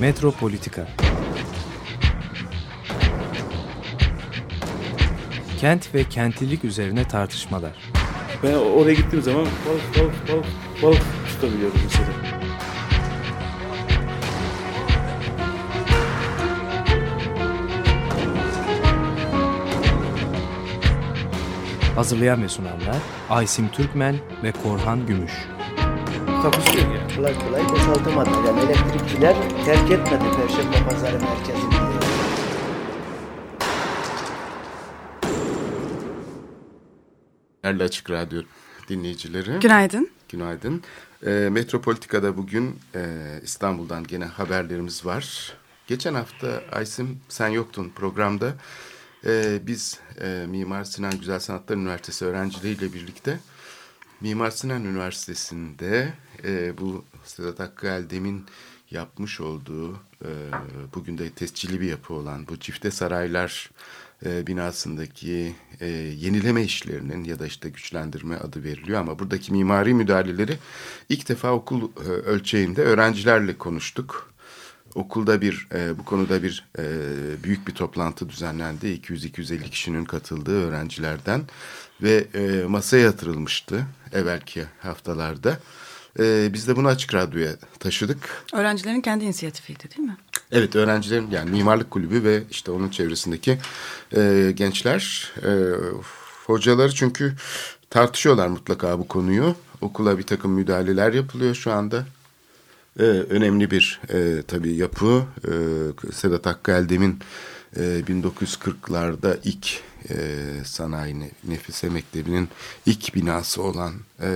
Metropolitika Kent ve kentlilik üzerine tartışmalar. Ben oraya gittiğim zaman balık balık balık balık tutabiliyorum mesela. Hazırlayan ve sunanlar Aysim Türkmen ve Korhan Gümüş. Takusuyor ya. Kolay kolay boşaltamadı. Yani elektrikçiler terk etmedi Perşembe Pazarı merkezini. Değerli Açık Radyo dinleyicileri. Günaydın. Günaydın. E, Metropolitika'da bugün e, İstanbul'dan gene haberlerimiz var. Geçen hafta Aysim sen yoktun programda. E, biz e, Mimar Sinan Güzel Sanatlar Üniversitesi öğrencileriyle birlikte Mimar Sinan Üniversitesi'nde e, bu Sedat Hakkı Eldem'in yapmış olduğu e, bugün de tescilli bir yapı olan bu çifte saraylar e, binasındaki e, yenileme işlerinin ya da işte güçlendirme adı veriliyor ama buradaki mimari müdahaleleri ilk defa okul e, ölçeğinde öğrencilerle konuştuk. Okulda bir e, bu konuda bir e, büyük bir toplantı düzenlendi. 200-250 kişinin katıldığı öğrencilerden ve e, masaya yatırılmıştı evvelki haftalarda. E, biz de bunu açık radyoya taşıdık. Öğrencilerin kendi inisiyatifiydi değil mi? Evet öğrencilerin yani mimarlık kulübü ve işte onun çevresindeki e, gençler e, hocaları çünkü tartışıyorlar mutlaka bu konuyu. Okula bir takım müdahaleler yapılıyor şu anda. E, önemli bir e, tabii yapı. E, Sedat Hakkı Eldem'in e, 1940'larda ilk e, sanayi ne- nefise mektebinin ilk binası olan e,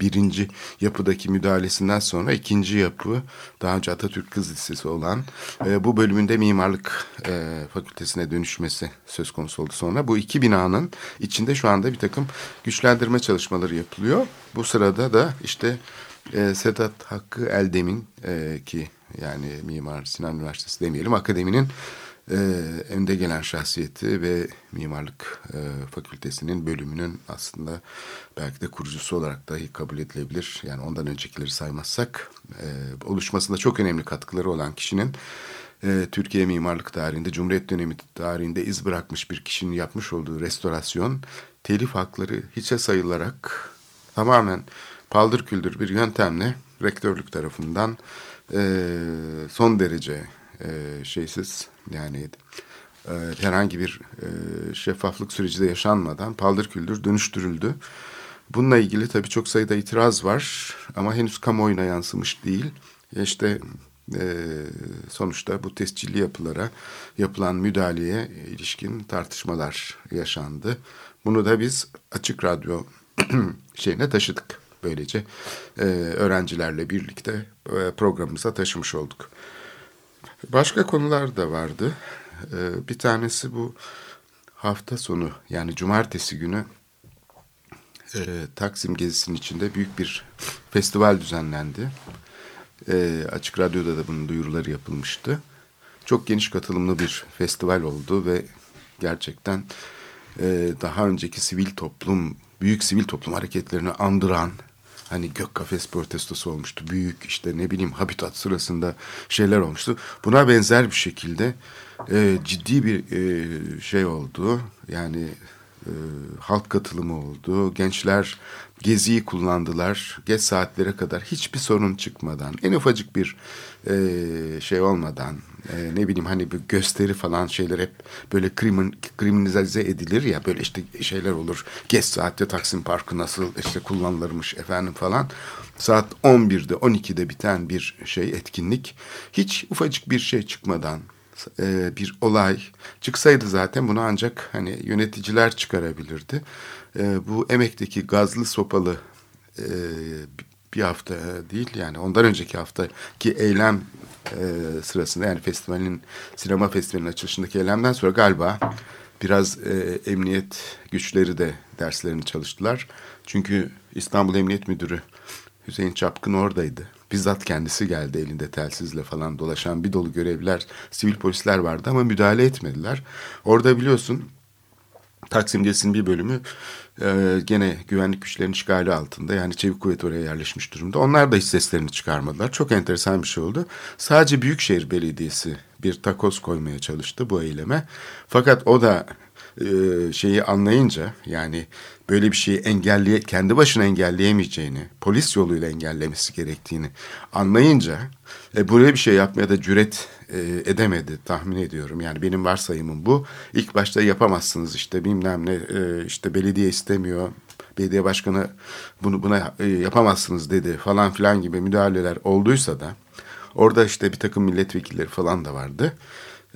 birinci yapıdaki müdahalesinden sonra ikinci yapı daha önce Atatürk Kız Lisesi olan e, bu bölümünde mimarlık e, fakültesine dönüşmesi söz konusu oldu sonra. Bu iki binanın içinde şu anda bir takım güçlendirme çalışmaları yapılıyor. Bu sırada da işte e, Sedat Hakkı Eldem'in e, ki yani Mimar Sinan Üniversitesi demeyelim akademinin e, önde gelen şahsiyeti ve mimarlık e, fakültesinin bölümünün aslında belki de kurucusu olarak dahi kabul edilebilir. Yani ondan öncekileri saymazsak e, oluşmasında çok önemli katkıları olan kişinin e, Türkiye mimarlık tarihinde, Cumhuriyet dönemi tarihinde iz bırakmış bir kişinin yapmış olduğu restorasyon telif hakları hiçe sayılarak tamamen paldır küldür bir yöntemle rektörlük tarafından e, son derece e, şeysiz yani e, herhangi bir e, şeffaflık süreci de yaşanmadan paldır küldür dönüştürüldü. Bununla ilgili tabii çok sayıda itiraz var ama henüz kamuoyuna yansımış değil. E İşte e, sonuçta bu tescilli yapılara yapılan müdahaleye ilişkin tartışmalar yaşandı. Bunu da biz açık radyo şeyine taşıdık. Böylece e, öğrencilerle birlikte e, programımıza taşımış olduk. Başka konular da vardı. E, bir tanesi bu hafta sonu yani cumartesi günü e, Taksim gezisinin içinde büyük bir festival düzenlendi. E, Açık Radyo'da da bunun duyuruları yapılmıştı. Çok geniş katılımlı bir festival oldu ve gerçekten e, daha önceki sivil toplum, büyük sivil toplum hareketlerini andıran hani gök kafes protestosu olmuştu. Büyük işte ne bileyim habitat sırasında şeyler olmuştu. Buna benzer bir şekilde e, ciddi bir e, şey oldu. Yani e, halk katılımı oldu. Gençler geziyi kullandılar. Geç saatlere kadar hiçbir sorun çıkmadan, en ufacık bir e, şey olmadan, e, ne bileyim hani bir gösteri falan şeyler hep böyle krimin, kriminalize edilir ya böyle işte şeyler olur. Geç saatte Taksim Parkı nasıl işte kullanılırmış efendim falan. Saat 11'de 12'de biten bir şey etkinlik. Hiç ufacık bir şey çıkmadan e, bir olay çıksaydı zaten bunu ancak hani yöneticiler çıkarabilirdi. E, bu emekteki gazlı sopalı e, bir hafta değil yani ondan önceki haftaki eylem e, sırasında yani festivalin sinema festivalinin açılışındaki eylemden sonra galiba biraz e, emniyet güçleri de derslerini çalıştılar. Çünkü İstanbul Emniyet Müdürü Hüseyin Çapkın oradaydı. Bizzat kendisi geldi elinde telsizle falan dolaşan bir dolu görevliler, sivil polisler vardı ama müdahale etmediler. Orada biliyorsun Taksim gezisinin bir bölümü e, gene güvenlik güçlerinin işgali altında. Yani çevik kuvvet oraya yerleşmiş durumda. Onlar da hiç seslerini çıkarmadılar. Çok enteresan bir şey oldu. Sadece Büyükşehir Belediyesi bir takoz koymaya çalıştı bu eyleme. Fakat o da e, şeyi anlayınca yani böyle bir şeyi engelleye kendi başına engelleyemeyeceğini, polis yoluyla engellemesi gerektiğini anlayınca e, buraya bir şey yapmaya da cüret e, edemedi tahmin ediyorum. Yani benim varsayımım bu. İlk başta yapamazsınız işte bilmem ne e, işte belediye istemiyor. Belediye başkanı bunu buna e, yapamazsınız dedi falan filan gibi müdahaleler olduysa da orada işte bir takım milletvekilleri falan da vardı.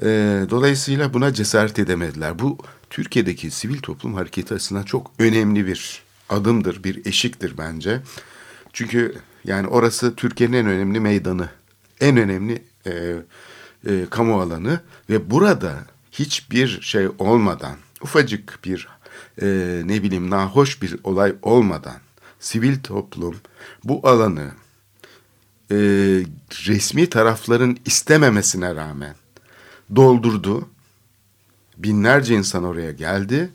E, dolayısıyla buna cesaret edemediler. Bu Türkiye'deki sivil toplum hareketi açısından çok önemli bir adımdır, bir eşiktir bence. Çünkü yani orası Türkiye'nin en önemli meydanı, en önemli e, e, kamu alanı ve burada hiçbir şey olmadan, ufacık bir e, ne bileyim nahoş bir olay olmadan sivil toplum bu alanı e, resmi tarafların istememesine rağmen doldurdu. Binlerce insan oraya geldi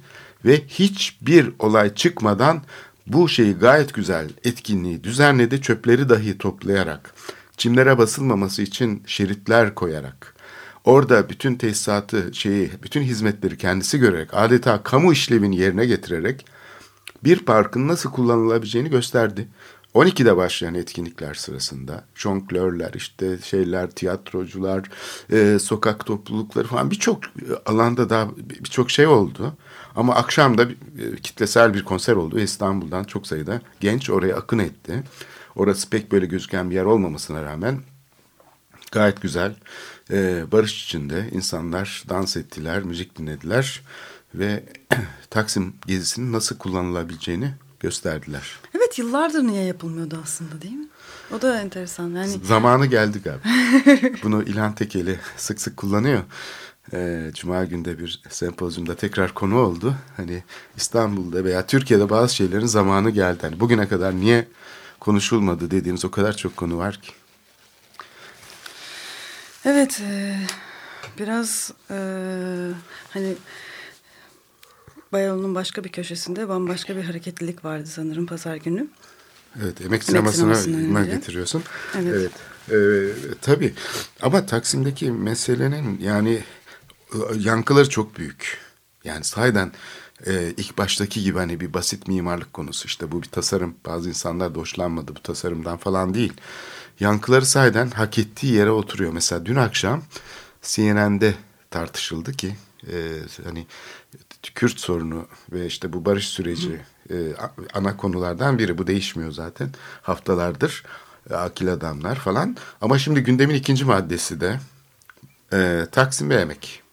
ve hiçbir olay çıkmadan bu şeyi gayet güzel etkinliği düzenledi. Çöpleri dahi toplayarak, çimlere basılmaması için şeritler koyarak, orada bütün tesisatı, şeyi, bütün hizmetleri kendisi görerek, adeta kamu işlevini yerine getirerek bir parkın nasıl kullanılabileceğini gösterdi. 12'de başlayan etkinlikler sırasında jonglörler, işte şeyler, tiyatrocular, e, sokak toplulukları falan birçok alanda daha birçok şey oldu. Ama akşam da e, kitlesel bir konser oldu. İstanbul'dan çok sayıda genç oraya akın etti. Orası pek böyle gözüken bir yer olmamasına rağmen gayet güzel. E, barış içinde insanlar dans ettiler, müzik dinlediler ve Taksim gezisinin nasıl kullanılabileceğini gösterdiler. Evet yıllardır niye yapılmıyordu aslında değil mi? O da enteresan. Yani Zamanı geldi galiba. Bunu İlhan Tekeli sık sık kullanıyor. Ee, Cuma günde bir sempozyumda tekrar konu oldu. Hani İstanbul'da veya Türkiye'de bazı şeylerin zamanı geldi. Hani bugüne kadar niye konuşulmadı dediğimiz o kadar çok konu var ki. evet e, biraz e, hani Beyoğlu'nun başka bir köşesinde bambaşka bir hareketlilik vardı sanırım pazar günü. Evet, emek sinemasına önce. getiriyorsun. Evet. Evet, e, tabii. Ama Taksim'deki meselenin yani e, yankıları çok büyük. Yani sahiden e, ilk baştaki gibi hani bir basit mimarlık konusu işte bu bir tasarım. Bazı insanlar da hoşlanmadı bu tasarımdan falan değil. Yankıları sahiden hak ettiği yere oturuyor. Mesela dün akşam CNN'de tartışıldı ki e, hani Kürt sorunu ve işte bu barış süreci e, ana konulardan biri. Bu değişmiyor zaten haftalardır. E, akil adamlar falan. Ama şimdi gündemin ikinci maddesi de e, Taksim ve emek.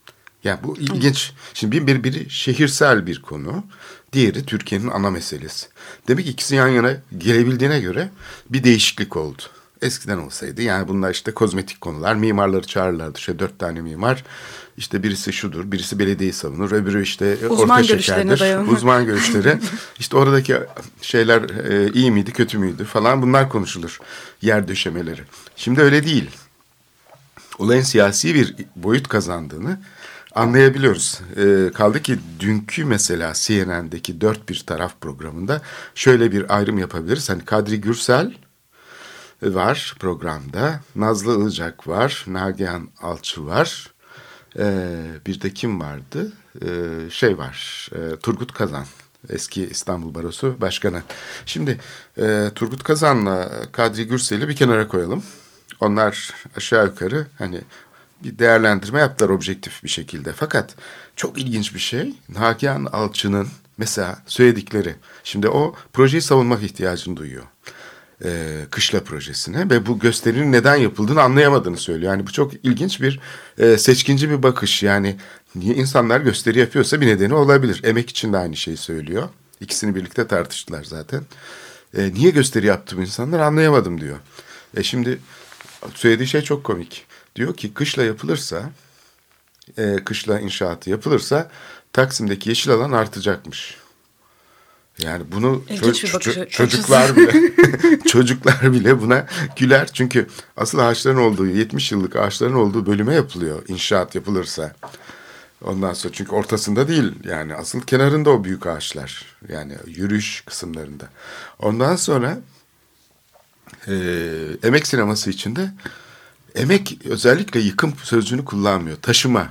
Yani bu ilginç. Şimdi bir, bir, biri şehirsel bir konu. Diğeri Türkiye'nin ana meselesi. Demek ki ikisi yan yana gelebildiğine göre bir değişiklik oldu. Eskiden olsaydı yani bunlar işte kozmetik konular. Mimarları çağırırlardı. İşte dört tane mimar. İşte birisi şudur, birisi belediyeyi savunur, öbürü işte Uzman orta şekerdir. dayanır. Uzman görüşleri. işte oradaki şeyler e, iyi miydi, kötü müydü falan bunlar konuşulur. Yer döşemeleri. Şimdi öyle değil. Olayın siyasi bir boyut kazandığını anlayabiliyoruz. E, kaldı ki dünkü mesela CNN'deki dört bir taraf programında şöyle bir ayrım yapabiliriz. Hani Kadri Gürsel var programda. Nazlı Ilıcak var. Nagihan Alçı var. Ee, bir de kim vardı? Ee, şey var. E, Turgut Kazan. Eski İstanbul Barosu Başkanı. Şimdi e, Turgut Kazan'la Kadri Gürsel'i bir kenara koyalım. Onlar aşağı yukarı hani bir değerlendirme yaptılar objektif bir şekilde. Fakat çok ilginç bir şey. Nagihan Alçı'nın mesela söyledikleri. Şimdi o projeyi savunmak ihtiyacını duyuyor e, kışla projesine ve bu gösterinin neden yapıldığını anlayamadığını söylüyor. Yani bu çok ilginç bir e, seçkinci bir bakış. Yani insanlar gösteri yapıyorsa bir nedeni olabilir. Emek için de aynı şeyi söylüyor. İkisini birlikte tartıştılar zaten. E, niye gösteri yaptı bu insanlar anlayamadım diyor. E şimdi söylediği şey çok komik. Diyor ki kışla yapılırsa, e, kışla inşaatı yapılırsa Taksim'deki yeşil alan artacakmış. Yani bunu İlginç ço- ço- çocuklar bile çocuklar bile buna güler. Çünkü asıl ağaçların olduğu 70 yıllık ağaçların olduğu bölüme yapılıyor inşaat yapılırsa. Ondan sonra çünkü ortasında değil yani asıl kenarında o büyük ağaçlar. Yani yürüyüş kısımlarında. Ondan sonra e, emek sineması içinde emek özellikle yıkım sözcüğünü kullanmıyor. Taşıma.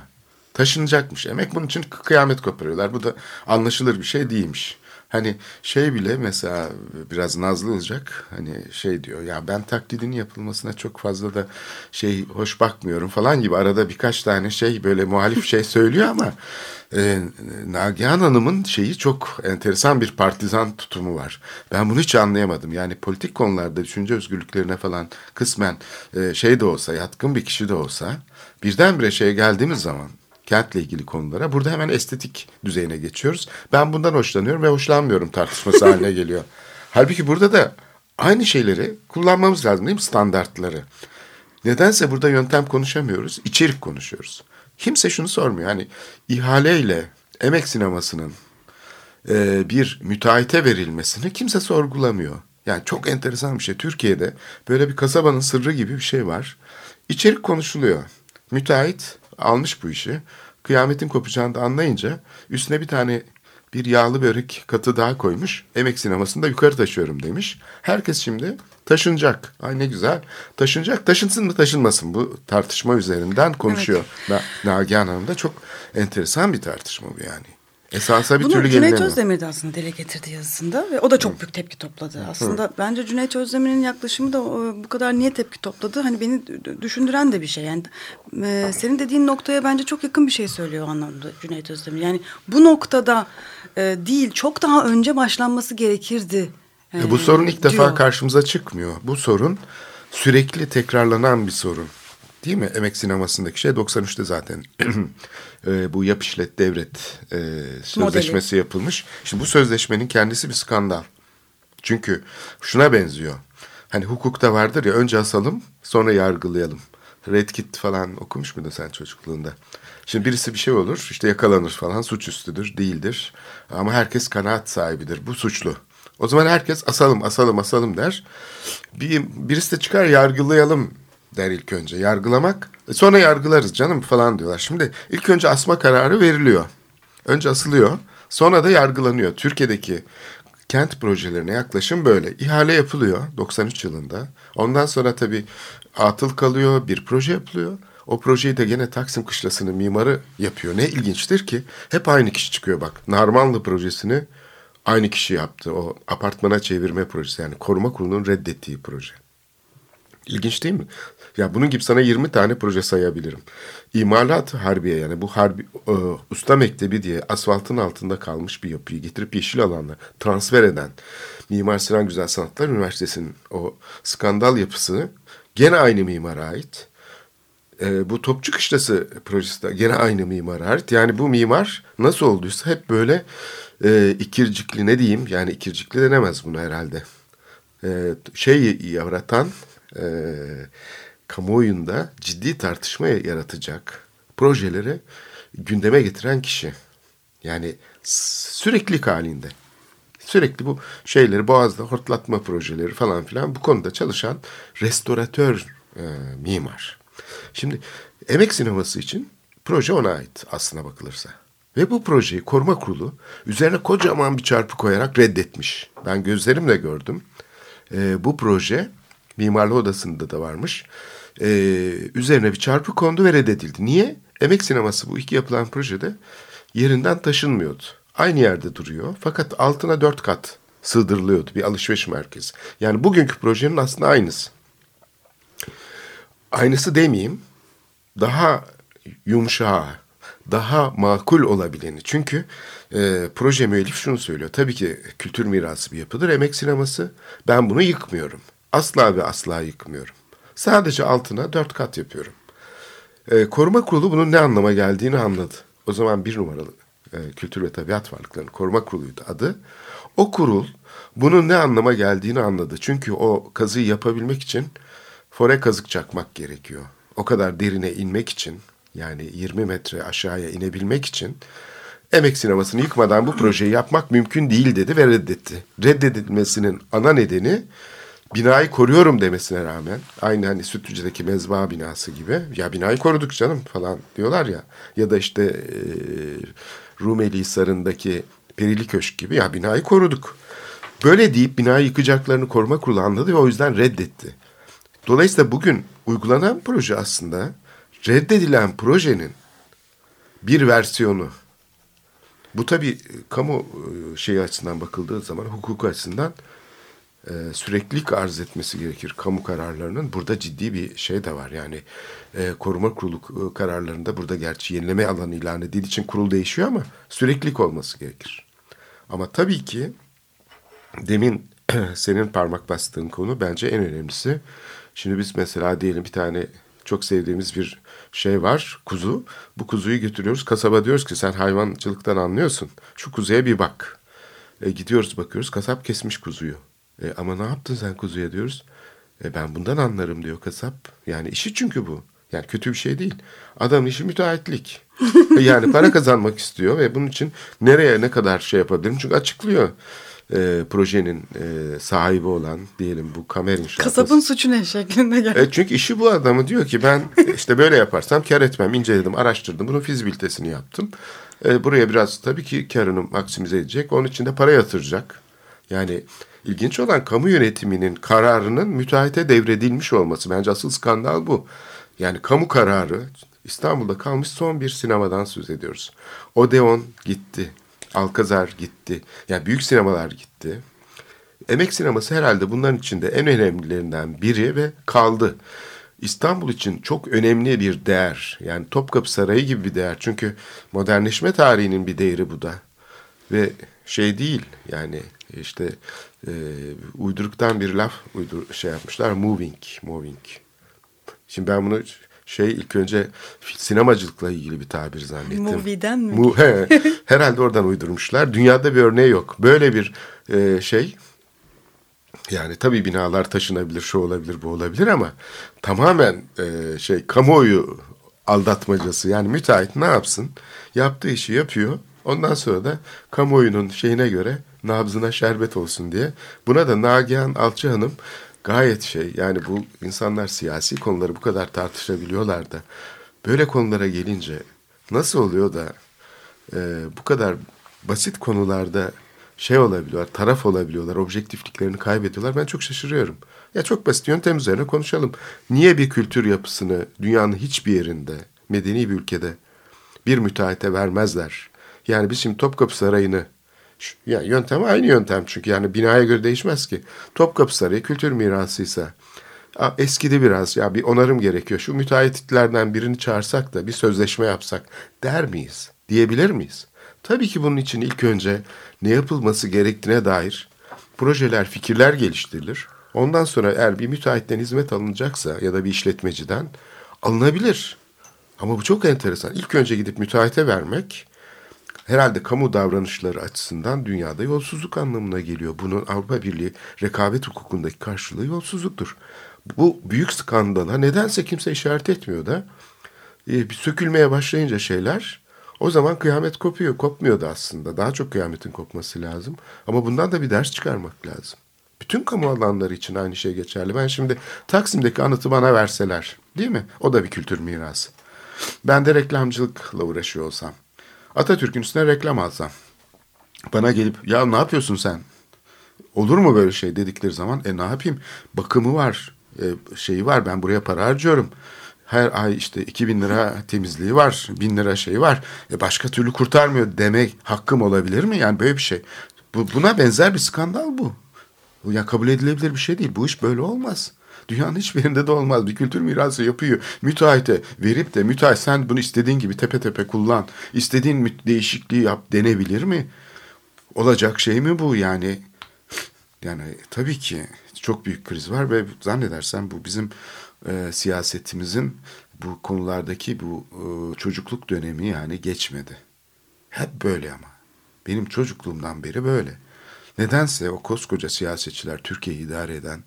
Taşınacakmış. Emek bunun için kıyamet koparıyorlar. Bu da anlaşılır bir şey değilmiş. Hani şey bile mesela biraz nazlı olacak. Hani şey diyor ya ben taklidin yapılmasına çok fazla da şey hoş bakmıyorum falan gibi. Arada birkaç tane şey böyle muhalif şey söylüyor ama e, Nagihan Hanım'ın şeyi çok enteresan bir partizan tutumu var. Ben bunu hiç anlayamadım. Yani politik konularda düşünce özgürlüklerine falan kısmen e, şey de olsa yatkın bir kişi de olsa birdenbire şeye geldiğimiz zaman kentle ilgili konulara. Burada hemen estetik düzeyine geçiyoruz. Ben bundan hoşlanıyorum ve hoşlanmıyorum tartışması haline geliyor. Halbuki burada da aynı şeyleri kullanmamız lazım değil mi? Standartları. Nedense burada yöntem konuşamıyoruz, içerik konuşuyoruz. Kimse şunu sormuyor. Hani ihaleyle emek sinemasının e, bir müteahhite verilmesini kimse sorgulamıyor. Yani çok enteresan bir şey. Türkiye'de böyle bir kasabanın sırrı gibi bir şey var. İçerik konuşuluyor. Müteahhit almış bu işi. Kıyametin kopacağını da anlayınca üstüne bir tane bir yağlı börek katı daha koymuş. Emek sinemasında yukarı taşıyorum demiş. Herkes şimdi taşınacak. Ay ne güzel. Taşınacak. Taşınsın mı taşınmasın bu tartışma üzerinden konuşuyor. Evet. Nagihan Hanım da çok enteresan bir tartışma bu yani. Esansa bir Bunu türlü Cüneyt. Özdemir de aslında dile getirdi yazısında ve o da çok büyük tepki topladı. Aslında bence Cüneyt Özdemir'in yaklaşımı da e, bu kadar niye tepki topladı? Hani beni düşündüren de bir şey. Yani e, senin dediğin noktaya bence çok yakın bir şey söylüyor o anlamda Cüneyt Özdemir. Yani bu noktada e, değil çok daha önce başlanması gerekirdi. E, bu e, sorun ilk defa diyor. karşımıza çıkmıyor. Bu sorun sürekli tekrarlanan bir sorun. Değil mi? Emek sinemasındaki şey 93'te zaten e, bu yap işlet devret e, sözleşmesi yapılmış. Şimdi bu sözleşmenin kendisi bir skandal. Çünkü şuna benziyor. Hani hukukta vardır ya önce asalım sonra yargılayalım. Red Kit falan okumuş muydun sen çocukluğunda? Şimdi birisi bir şey olur işte yakalanır falan suçüstüdür değildir. Ama herkes kanaat sahibidir bu suçlu. O zaman herkes asalım asalım asalım der. Bir, birisi de çıkar yargılayalım der ilk önce. Yargılamak e sonra yargılarız canım falan diyorlar. Şimdi ilk önce asma kararı veriliyor. Önce asılıyor sonra da yargılanıyor. Türkiye'deki kent projelerine yaklaşım böyle. İhale yapılıyor 93 yılında. Ondan sonra tabii atıl kalıyor bir proje yapılıyor. O projeyi de gene Taksim Kışlası'nın mimarı yapıyor. Ne ilginçtir ki hep aynı kişi çıkıyor bak. Narmanlı projesini aynı kişi yaptı. O apartmana çevirme projesi yani koruma kurulunun reddettiği proje. İlginç değil mi? Ya bunun gibi sana 20 tane proje sayabilirim. İmalat harbiye yani bu harbi e, usta mektebi diye asfaltın altında kalmış bir yapıyı getirip yeşil alanla transfer eden Mimar Sinan Güzel Sanatlar Üniversitesi'nin o skandal yapısı gene aynı mimara ait. E, bu Topçu Kışlası projesi de gene aynı mimara ait. Yani bu mimar nasıl olduysa hep böyle e, ikircikli ne diyeyim yani ikircikli denemez bunu herhalde. E, şey yaratan e, kamuoyunda ciddi tartışma yaratacak projeleri gündeme getiren kişi. Yani süreklilik halinde. Sürekli bu şeyleri boğazda hortlatma projeleri falan filan bu konuda çalışan restoratör e, mimar. Şimdi emek sineması için proje ona ait aslına bakılırsa. Ve bu projeyi koruma kurulu üzerine kocaman bir çarpı koyarak reddetmiş. Ben gözlerimle gördüm. E, bu proje mimarlık odasında da varmış. E, üzerine bir çarpı kondu ve reddedildi. Niye? Emek sineması bu iki yapılan projede yerinden taşınmıyordu. Aynı yerde duruyor fakat altına dört kat sığdırılıyordu bir alışveriş merkezi. Yani bugünkü projenin aslında aynısı. Aynısı demeyeyim. Daha yumuşağı, daha makul olabileni. Çünkü e, proje müellif şunu söylüyor. Tabii ki kültür mirası bir yapıdır. Emek sineması. Ben bunu yıkmıyorum. Asla ve asla yıkmıyorum. Sadece altına dört kat yapıyorum. E, koruma kurulu bunun ne anlama geldiğini anladı. O zaman bir numaralı e, Kültür ve Tabiat Varlıkları'nın koruma kuruluydu adı. O kurul bunun ne anlama geldiğini anladı. Çünkü o kazıyı yapabilmek için fore kazık çakmak gerekiyor. O kadar derine inmek için yani 20 metre aşağıya inebilmek için emek sinemasını yıkmadan bu projeyi yapmak mümkün değil dedi ve reddetti. Reddedilmesinin ana nedeni binayı koruyorum demesine rağmen aynı hani Sütlüce'deki mezba binası gibi ya binayı koruduk canım falan diyorlar ya ya da işte e, Rumeli Hisarı'ndaki Perili Köşk gibi ya binayı koruduk. Böyle deyip binayı yıkacaklarını koruma kurulu anladı ve o yüzden reddetti. Dolayısıyla bugün uygulanan proje aslında reddedilen projenin bir versiyonu. Bu tabii kamu şeyi açısından bakıldığı zaman hukuk açısından e, süreklilik arz etmesi gerekir kamu kararlarının. Burada ciddi bir şey de var yani e, koruma kurulu e, kararlarında burada gerçi yenileme alanı ilan edildiği için kurul değişiyor ama süreklilik olması gerekir. Ama tabii ki demin senin parmak bastığın konu bence en önemlisi. Şimdi biz mesela diyelim bir tane çok sevdiğimiz bir şey var, kuzu. Bu kuzuyu götürüyoruz kasaba diyoruz ki sen hayvancılıktan anlıyorsun. Şu kuzuya bir bak. E, gidiyoruz bakıyoruz kasap kesmiş kuzuyu. E, ama ne yaptın sen kuzuya diyoruz. E, ben bundan anlarım diyor kasap. Yani işi çünkü bu. Yani kötü bir şey değil. Adamın işi müteahhitlik. E, yani para kazanmak istiyor ve bunun için nereye ne kadar şey yapabilirim? Çünkü açıklıyor e, projenin e, sahibi olan diyelim bu kamer inşaatı. Kasabın suçu ne şeklinde geldi. E, çünkü işi bu adamı diyor ki ben işte böyle yaparsam kar etmem. inceledim, araştırdım. Bunun fizibilitesini yaptım. E, buraya biraz tabii ki karını maksimize edecek. Onun için de para yatıracak. Yani ilginç olan kamu yönetiminin kararının müteahhite devredilmiş olması. Bence asıl skandal bu. Yani kamu kararı İstanbul'da kalmış son bir sinemadan söz ediyoruz. Odeon gitti. Alkazar gitti. Yani büyük sinemalar gitti. Emek sineması herhalde bunların içinde en önemlilerinden biri ve kaldı. İstanbul için çok önemli bir değer. Yani Topkapı Sarayı gibi bir değer. Çünkü modernleşme tarihinin bir değeri bu da. Ve şey değil yani işte e, uyduruktan bir laf uydur şey yapmışlar. Moving, moving. Şimdi ben bunu şey ilk önce sinemacılıkla ilgili bir tabir zannettim. Movie'den mi? Mu, he, herhalde oradan uydurmuşlar. Dünyada bir örneği yok. Böyle bir e, şey yani tabii binalar taşınabilir, şu olabilir, bu olabilir ama tamamen e, şey kamuoyu aldatmacası. Yani müteahhit ne yapsın? Yaptığı işi yapıyor. Ondan sonra da kamuoyunun şeyine göre nabzına şerbet olsun diye. Buna da Nagihan Alçı Hanım gayet şey yani bu insanlar siyasi konuları bu kadar tartışabiliyorlar da böyle konulara gelince nasıl oluyor da e, bu kadar basit konularda şey olabiliyorlar, taraf olabiliyorlar, objektifliklerini kaybediyorlar. Ben çok şaşırıyorum. Ya çok basit yöntem üzerine konuşalım. Niye bir kültür yapısını dünyanın hiçbir yerinde, medeni bir ülkede bir müteahhite vermezler? Yani biz şimdi Topkapı Sarayı'nı ya yöntem aynı yöntem çünkü yani binaya göre değişmez ki. Topkapı Sarayı kültür mirasıysa eskidi biraz ya bir onarım gerekiyor. Şu müteahhitlerden birini çağırsak da bir sözleşme yapsak der miyiz? Diyebilir miyiz? Tabii ki bunun için ilk önce ne yapılması gerektiğine dair projeler, fikirler geliştirilir. Ondan sonra eğer bir müteahhitten hizmet alınacaksa ya da bir işletmeciden alınabilir. Ama bu çok enteresan. İlk önce gidip müteahhite vermek herhalde kamu davranışları açısından dünyada yolsuzluk anlamına geliyor. Bunun Avrupa Birliği rekabet hukukundaki karşılığı yolsuzluktur. Bu büyük skandala nedense kimse işaret etmiyor da e, sökülmeye başlayınca şeyler o zaman kıyamet kopuyor. Kopmuyordu aslında. Daha çok kıyametin kopması lazım. Ama bundan da bir ders çıkarmak lazım. Bütün kamu alanları için aynı şey geçerli. Ben şimdi Taksim'deki anıtı bana verseler değil mi? O da bir kültür mirası. Ben de reklamcılıkla uğraşıyor olsam. Atatürk'ün üstüne reklam alsam. Bana gelip ya ne yapıyorsun sen? Olur mu böyle şey dedikleri zaman e ne yapayım? Bakımı var, e, şeyi var ben buraya para harcıyorum. Her ay işte 2000 lira temizliği var, 1000 lira şeyi var. E başka türlü kurtarmıyor demek hakkım olabilir mi? Yani böyle bir şey. Bu, buna benzer bir skandal bu. Ya kabul edilebilir bir şey değil. Bu iş böyle olmaz. Dünyanın hiçbirinde de olmaz. Bir kültür mirası yapıyor. Müteahhite verip de müteahhit sen bunu istediğin gibi tepe tepe kullan. İstediğin değişikliği yap denebilir mi? Olacak şey mi bu yani? Yani tabii ki çok büyük kriz var ve zannedersem bu bizim e, siyasetimizin bu konulardaki bu e, çocukluk dönemi yani geçmedi. Hep böyle ama. Benim çocukluğumdan beri böyle. Nedense o koskoca siyasetçiler Türkiye'yi idare eden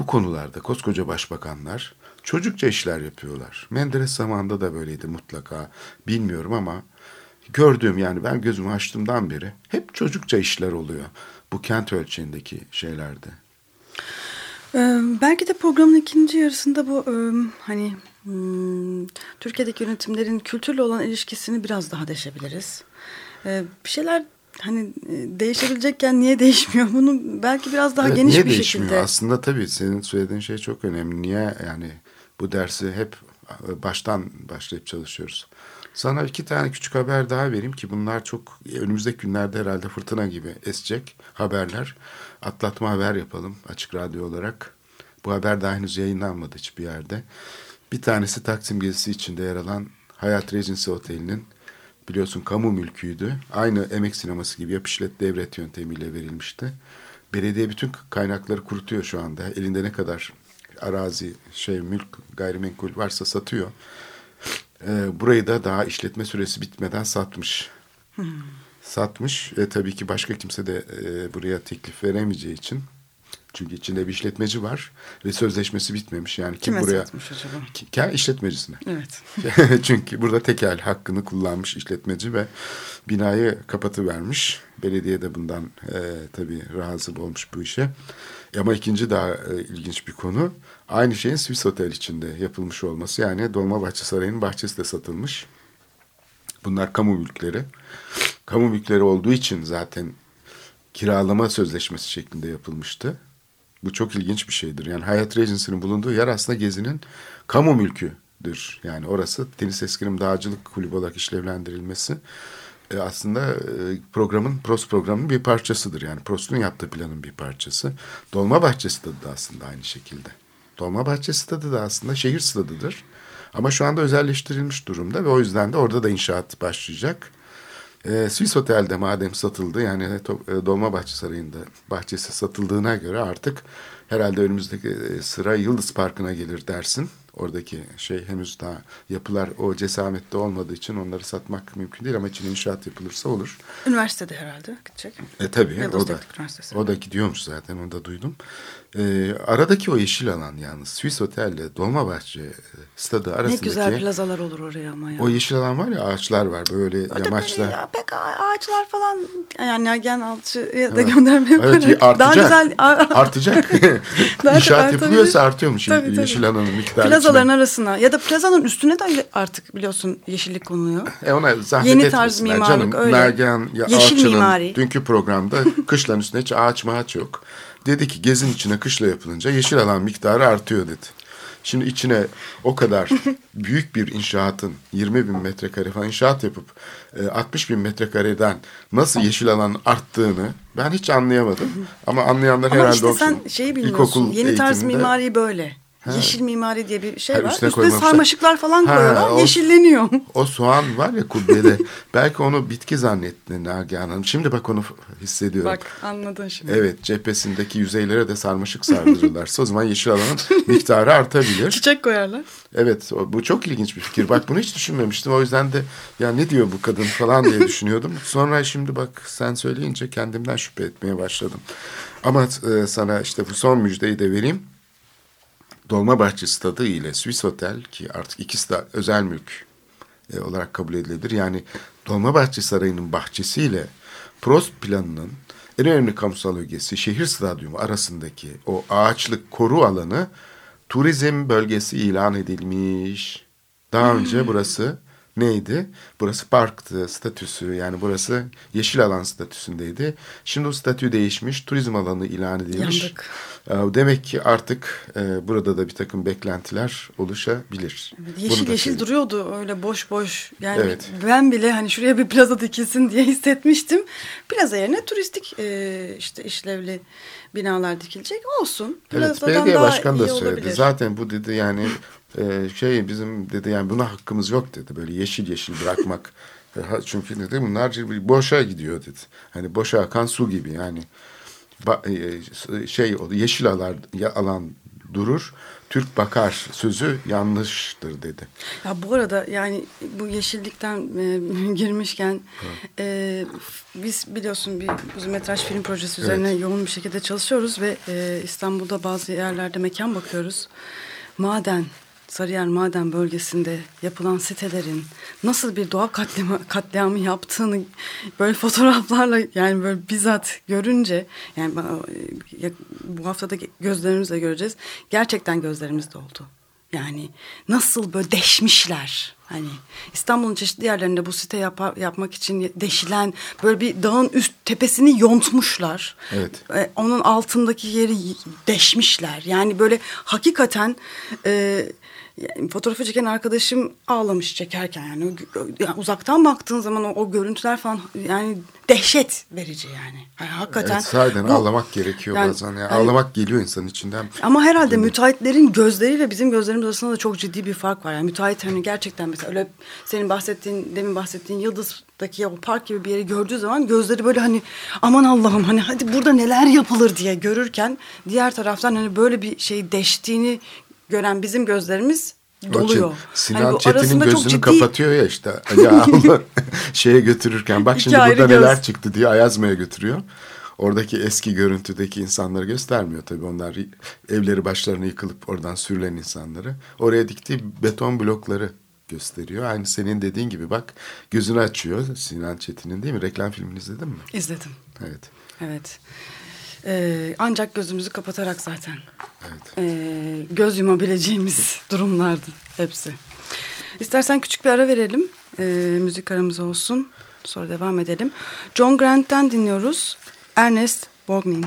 bu konularda koskoca başbakanlar çocukça işler yapıyorlar. Menderes zamanında da böyleydi mutlaka. Bilmiyorum ama gördüğüm yani ben gözümü açtığımdan beri hep çocukça işler oluyor. Bu kent ölçeğindeki şeylerde. Ee, belki de programın ikinci yarısında bu e, hani hmm, Türkiye'deki yönetimlerin kültürle olan ilişkisini biraz daha deşebiliriz. Ee, bir şeyler hani e, değişebilecekken niye değişmiyor bunu belki biraz daha Evet, geniş niye bir değişmiyor? şekilde. Aslında tabii senin söylediğin şey çok önemli. Niye yani bu dersi hep baştan başlayıp çalışıyoruz. Sana iki tane küçük haber daha vereyim ki bunlar çok önümüzdeki günlerde herhalde fırtına gibi esecek haberler. Atlatma haber yapalım açık radyo olarak. Bu haber daha henüz yayınlanmadı hiçbir yerde. Bir tanesi Taksim gezisi içinde yer alan Hayat Regency Oteli'nin biliyorsun kamu mülküydü. Aynı emek sineması gibi yap işlet devret yöntemiyle verilmişti. Belediye bütün kaynakları kurutuyor şu anda. Elinde ne kadar arazi, şey, mülk, gayrimenkul varsa satıyor. Ee, burayı da daha işletme süresi bitmeden satmış. Satmış. E, tabii ki başka kimse de e, buraya teklif veremeyeceği için. Çünkü içinde bir işletmeci var ve sözleşmesi bitmemiş. Yani kim Kime buraya acaba? İşletmecisine. Evet. Çünkü burada tekel hakkını kullanmış işletmeci ve binayı kapatıvermiş. Belediye de bundan e, tabii razı olmuş bu işe. Ama ikinci daha e, ilginç bir konu. Aynı şeyin Swiss Otel içinde yapılmış olması. Yani Dolmabahçe Sarayı'nın bahçesi de satılmış. Bunlar kamu mülkleri. Kamu mülkleri olduğu için zaten kiralama sözleşmesi şeklinde yapılmıştı. Bu çok ilginç bir şeydir. Yani Hayat Regency'nin bulunduğu yer aslında Gezi'nin kamu mülküdür. Yani orası Deniz Eskrim Dağcılık Kulübü olarak işlevlendirilmesi e, aslında e, programın, Prost programının bir parçasıdır. Yani Prost'un yaptığı planın bir parçası. Dolmabahçe Stadı da aslında aynı şekilde. Dolmabahçe Stadı da aslında şehir stadıdır. Ama şu anda özelleştirilmiş durumda ve o yüzden de orada da inşaat başlayacak. E, Swiss Otel'de madem satıldı yani e, Dolmabahçe Sarayı'nda bahçesi satıldığına göre artık herhalde önümüzdeki e, sıra Yıldız Parkı'na gelir dersin. Oradaki şey henüz daha yapılar o cesamette olmadığı için onları satmak mümkün değil ama için inşaat yapılırsa olur. Üniversitede herhalde gidecek. E tabii o da, o da gidiyormuş zaten onu da duydum. E, aradaki o yeşil alan yalnız Swiss Otel ile Dolmabahçe e, stadı Ne arasındaki güzel plazalar olur oraya ama ya. o yeşil alan var ya ağaçlar var böyle Orada yamaçlar. ya pek ağa- ağaçlar falan yani Nagihan Alçı'ya da gönderme Evet yaparak artacak. daha güzel artacak. İnşaat yapılıyorsa artıyormuş Tabii, tabii. yeşil alanın miktarı. plazaların içine. arasına ya da plazanın üstüne de artık biliyorsun yeşillik konuluyor. E ona zahmet Yeni tarz mimarlık, canım. öyle. Nagihan ya Yeşil mimari. dünkü programda kışlanın üstünde hiç ağaç mağaç yok. Dedi ki gezin içine kışla yapılınca yeşil alan miktarı artıyor dedi. Şimdi içine o kadar büyük bir inşaatın 20 bin metrekare falan inşaat yapıp e, 60 bin metrekareden nasıl yeşil alan arttığını ben hiç anlayamadım. Ama anlayanlar Ama herhalde işte sen şeyi bilmiyorsun. Yeni tarz mimari böyle. Yeşil mimari diye bir şey Ha, var. üstüne Üstüne, sarmaşıklar falan Ha, koyuyorlar. o- Yeşilleniyor. O soğan var ya kubbede. belki onu bitki zannetti Nagihan Hanım. Şimdi bak onu hissediyorum. Bak anladın şimdi. Evet cephesindeki yüzeylere de sarmaşık sardırırlarsa o zaman yeşil alanın miktarı artabilir. Çiçek koyarlar. Evet bu çok ilginç bir fikir. Bak bunu hiç düşünmemiştim. O yüzden de ya ne diyor bu kadın falan diye düşünüyordum. Sonra şimdi bak sen söyleyince kendimden şüphe etmeye başladım. Ama e, sana işte bu son müjdeyi de vereyim. Dolmabahçe Stadı ile Swiss Otel ki artık ikisi de özel mülk e, olarak kabul edilebilir. Yani Dolmabahçe Sarayı'nın bahçesiyle Prost planının en önemli kamusal ögesi şehir stadyumu arasındaki o ağaçlık koru alanı turizm bölgesi ilan edilmiş. Daha önce burası neydi? Burası parktı statüsü yani burası yeşil alan statüsündeydi. Şimdi o statü değişmiş turizm alanı ilan edilmiş. Yandık. Ee, Demek ki artık e, burada da bir takım beklentiler oluşabilir. Evet, yeşil yeşil söyleyeyim. duruyordu öyle boş boş. Yani Evet. ben bile hani şuraya bir plaza dikilsin diye hissetmiştim. Plaza yerine turistik e, işte işlevli binalar dikilecek olsun. Evet, Plazadan belediye daha başkanı da söyledi. olabilir. Zaten bu dedi yani e, şey bizim dedi yani buna hakkımız yok dedi. Böyle yeşil yeşil bırakmak. Çünkü dedi bunlar bir boşa gidiyor dedi. Hani boşa akan su gibi yani. E, şey yeşil alan, alan durur. Türk bakar sözü yanlıştır dedi. Ya bu arada yani bu yeşillikten e, girmişken e, biz biliyorsun bir uzun metraj film projesi üzerine yoğun bir şekilde çalışıyoruz ve e, İstanbul'da bazı yerlerde mekan bakıyoruz. Maden Sarıyer Maden bölgesinde yapılan sitelerin nasıl bir doğa katliamı, katliamı yaptığını böyle fotoğraflarla yani böyle bizzat görünce yani bu haftada gözlerimizle göreceğiz. Gerçekten gözlerimizde oldu. Yani nasıl böyle deşmişler. Hani İstanbul'un çeşitli yerlerinde bu site yap yapmak için deşilen böyle bir dağın üst tepesini yontmuşlar. Evet. Ee, onun altındaki yeri deşmişler. Yani böyle hakikaten e, yani fotoğrafı çeken arkadaşım ağlamış çekerken yani, yani uzaktan baktığın zaman o, o görüntüler falan yani dehşet verici yani. yani hakikaten. Evet, sahiden bu, ağlamak gerekiyor yani, bazen. Yani, yani, ağlamak geliyor insanın içinden. Ama herhalde Değil müteahhitlerin gözleriyle bizim gözlerimiz arasında da çok ciddi bir fark var. Yani müteahhit hani gerçekten mesela öyle senin bahsettiğin demin bahsettiğin Yıldız'daki o park gibi bir yeri gördüğü zaman gözleri böyle hani aman Allah'ım hani hadi burada neler yapılır diye görürken diğer taraftan hani böyle bir şey deştiğini gören bizim gözlerimiz doluyor. Sinan hani Çetin'in gözünü ciddi... kapatıyor ya işte ayağımı şeye götürürken bak şimdi burada göz. neler çıktı diye Ayazma'ya götürüyor. Oradaki eski görüntüdeki insanları göstermiyor tabii onlar evleri başlarına yıkılıp oradan sürülen insanları. Oraya diktiği beton blokları gösteriyor. Aynı senin dediğin gibi bak gözünü açıyor Sinan Çetin'in değil mi? Reklam filmini izledin mi? İzledim. Evet. Evet. Ee, ancak gözümüzü kapatarak zaten evet. ee, göz yumabileceğimiz durumlardı hepsi. İstersen küçük bir ara verelim. Ee, müzik aramız olsun. Sonra devam edelim. John Grant'ten dinliyoruz. Ernest Borgnine.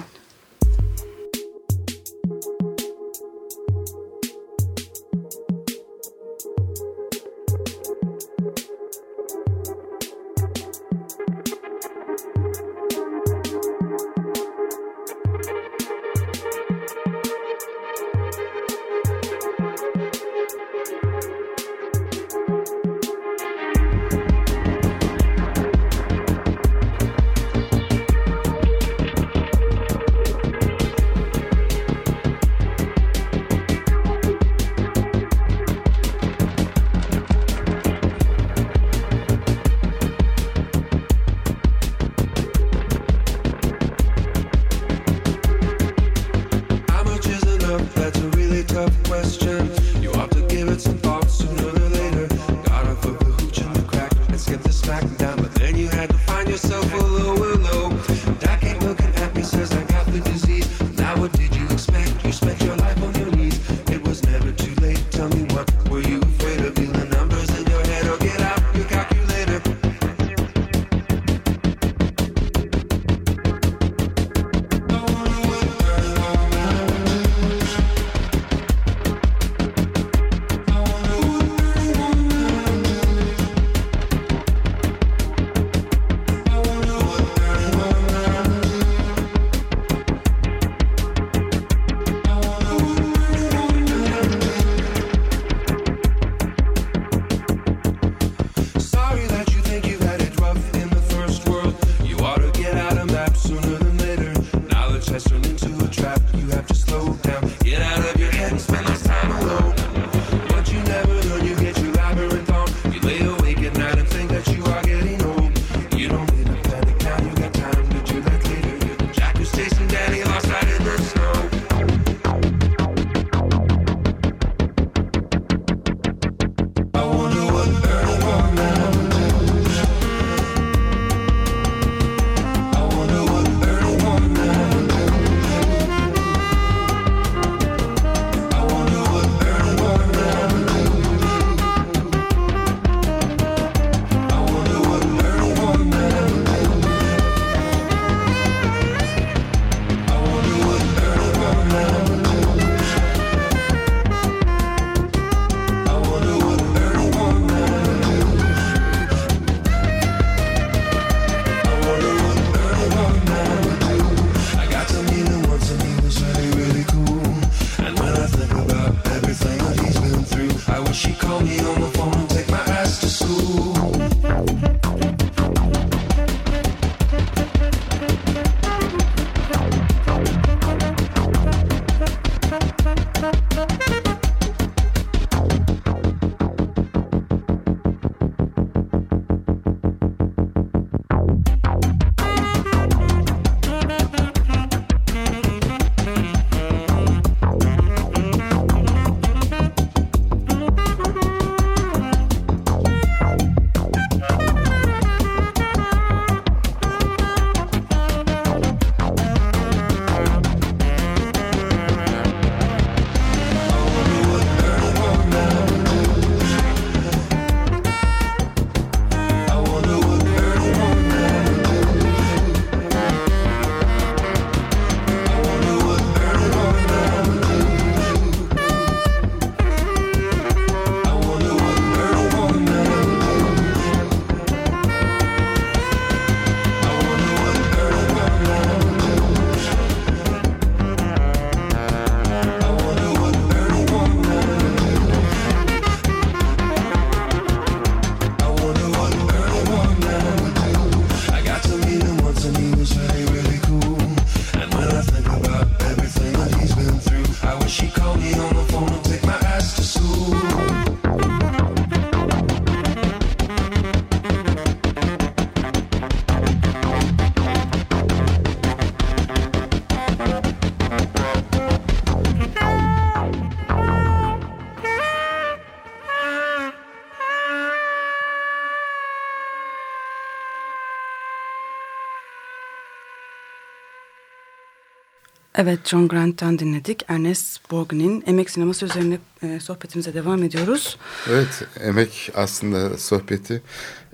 Evet, John Grant'tan dinledik. Ernest Borgni'nin emek sineması üzerine e, sohbetimize devam ediyoruz. Evet, emek aslında sohbeti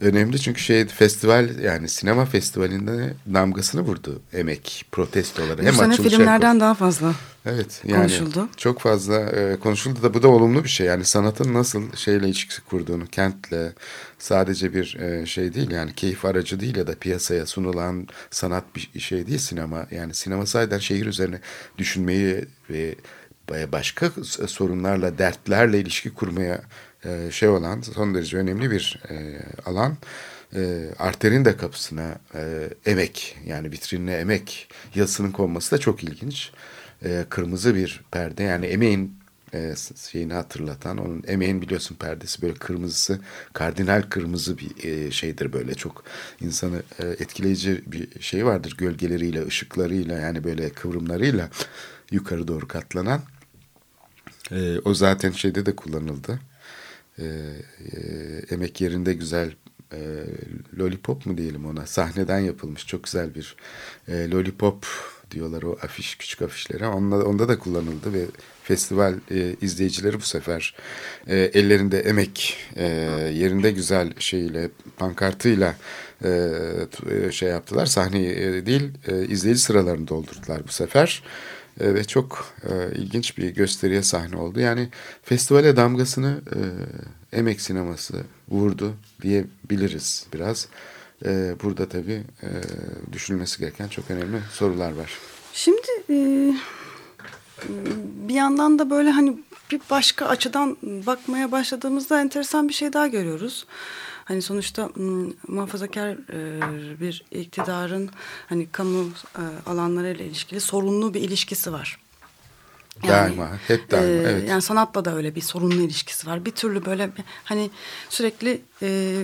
önemli çünkü şey festival yani sinema festivalinde damgasını vurdu emek protestoları. Bu Hem sene filmlerden daha fazla evet, yani konuşuldu. Çok fazla e, konuşuldu da bu da olumlu bir şey. Yani sanatın nasıl şeyle ilişkisi kurduğunu, kentle sadece bir e, şey değil yani keyif aracı değil ya da piyasaya sunulan sanat bir şey değil sinema. Yani sinema sayeden şehir üzerine düşünmeyi ve başka sorunlarla, dertlerle ilişki kurmaya e, şey olan son derece önemli bir e, alan. E, arterin de kapısına emek yani vitrinine emek yazısının konması da çok ilginç. Kırmızı bir perde. Yani emeğin şeyini hatırlatan onun emeğin biliyorsun perdesi böyle kırmızısı kardinal kırmızı bir şeydir böyle. Çok insanı etkileyici bir şey vardır gölgeleriyle ışıklarıyla yani böyle kıvrımlarıyla yukarı doğru katlanan. E, o zaten şeyde de kullanıldı. E, e, emek yerinde güzel e, lollipop mu diyelim ona? Sahneden yapılmış çok güzel bir e, lollipop diyorlar o afiş küçük afişlere onda, onda da kullanıldı ve festival e, izleyicileri bu sefer e, ellerinde emek e, yerinde güzel şeyle pankartıyla e, e şey yaptılar sahneyi e, değil e, izleyici sıralarını doldurdular bu sefer e, ve çok e, ilginç bir gösteriye sahne oldu. Yani festivale damgasını e, emek sineması vurdu diyebiliriz biraz. E, burada tabii e, düşünülmesi gereken çok önemli sorular var. Şimdi e, bir yandan da böyle hani bir başka açıdan bakmaya başladığımızda enteresan bir şey daha görüyoruz. Hani sonuçta muhafazakar e, bir iktidarın hani kamu e, alanlarıyla ilişkili sorunlu bir ilişkisi var. Yani, daima, hep daima. E, evet. Yani sanatla da öyle bir sorunlu ilişkisi var. Bir türlü böyle hani sürekli e,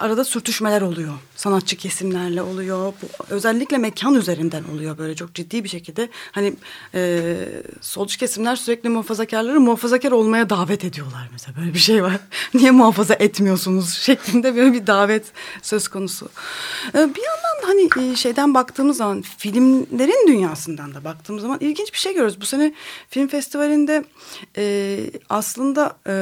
arada sürtüşmeler oluyor. Sanatçı kesimlerle oluyor. Bu, özellikle mekan üzerinden oluyor böyle çok ciddi bir şekilde. Hani e, solcu kesimler sürekli muhafazakarları muhafazakar olmaya davet ediyorlar mesela. Böyle bir şey var. Niye muhafaza etmiyorsunuz şeklinde böyle bir davet söz konusu. E, bir yandan hani e, şeyden baktığımız zaman filmlerin dünyasından da baktığımız zaman ilginç bir şey görüyoruz. Bu sene film festivalinde e, aslında e,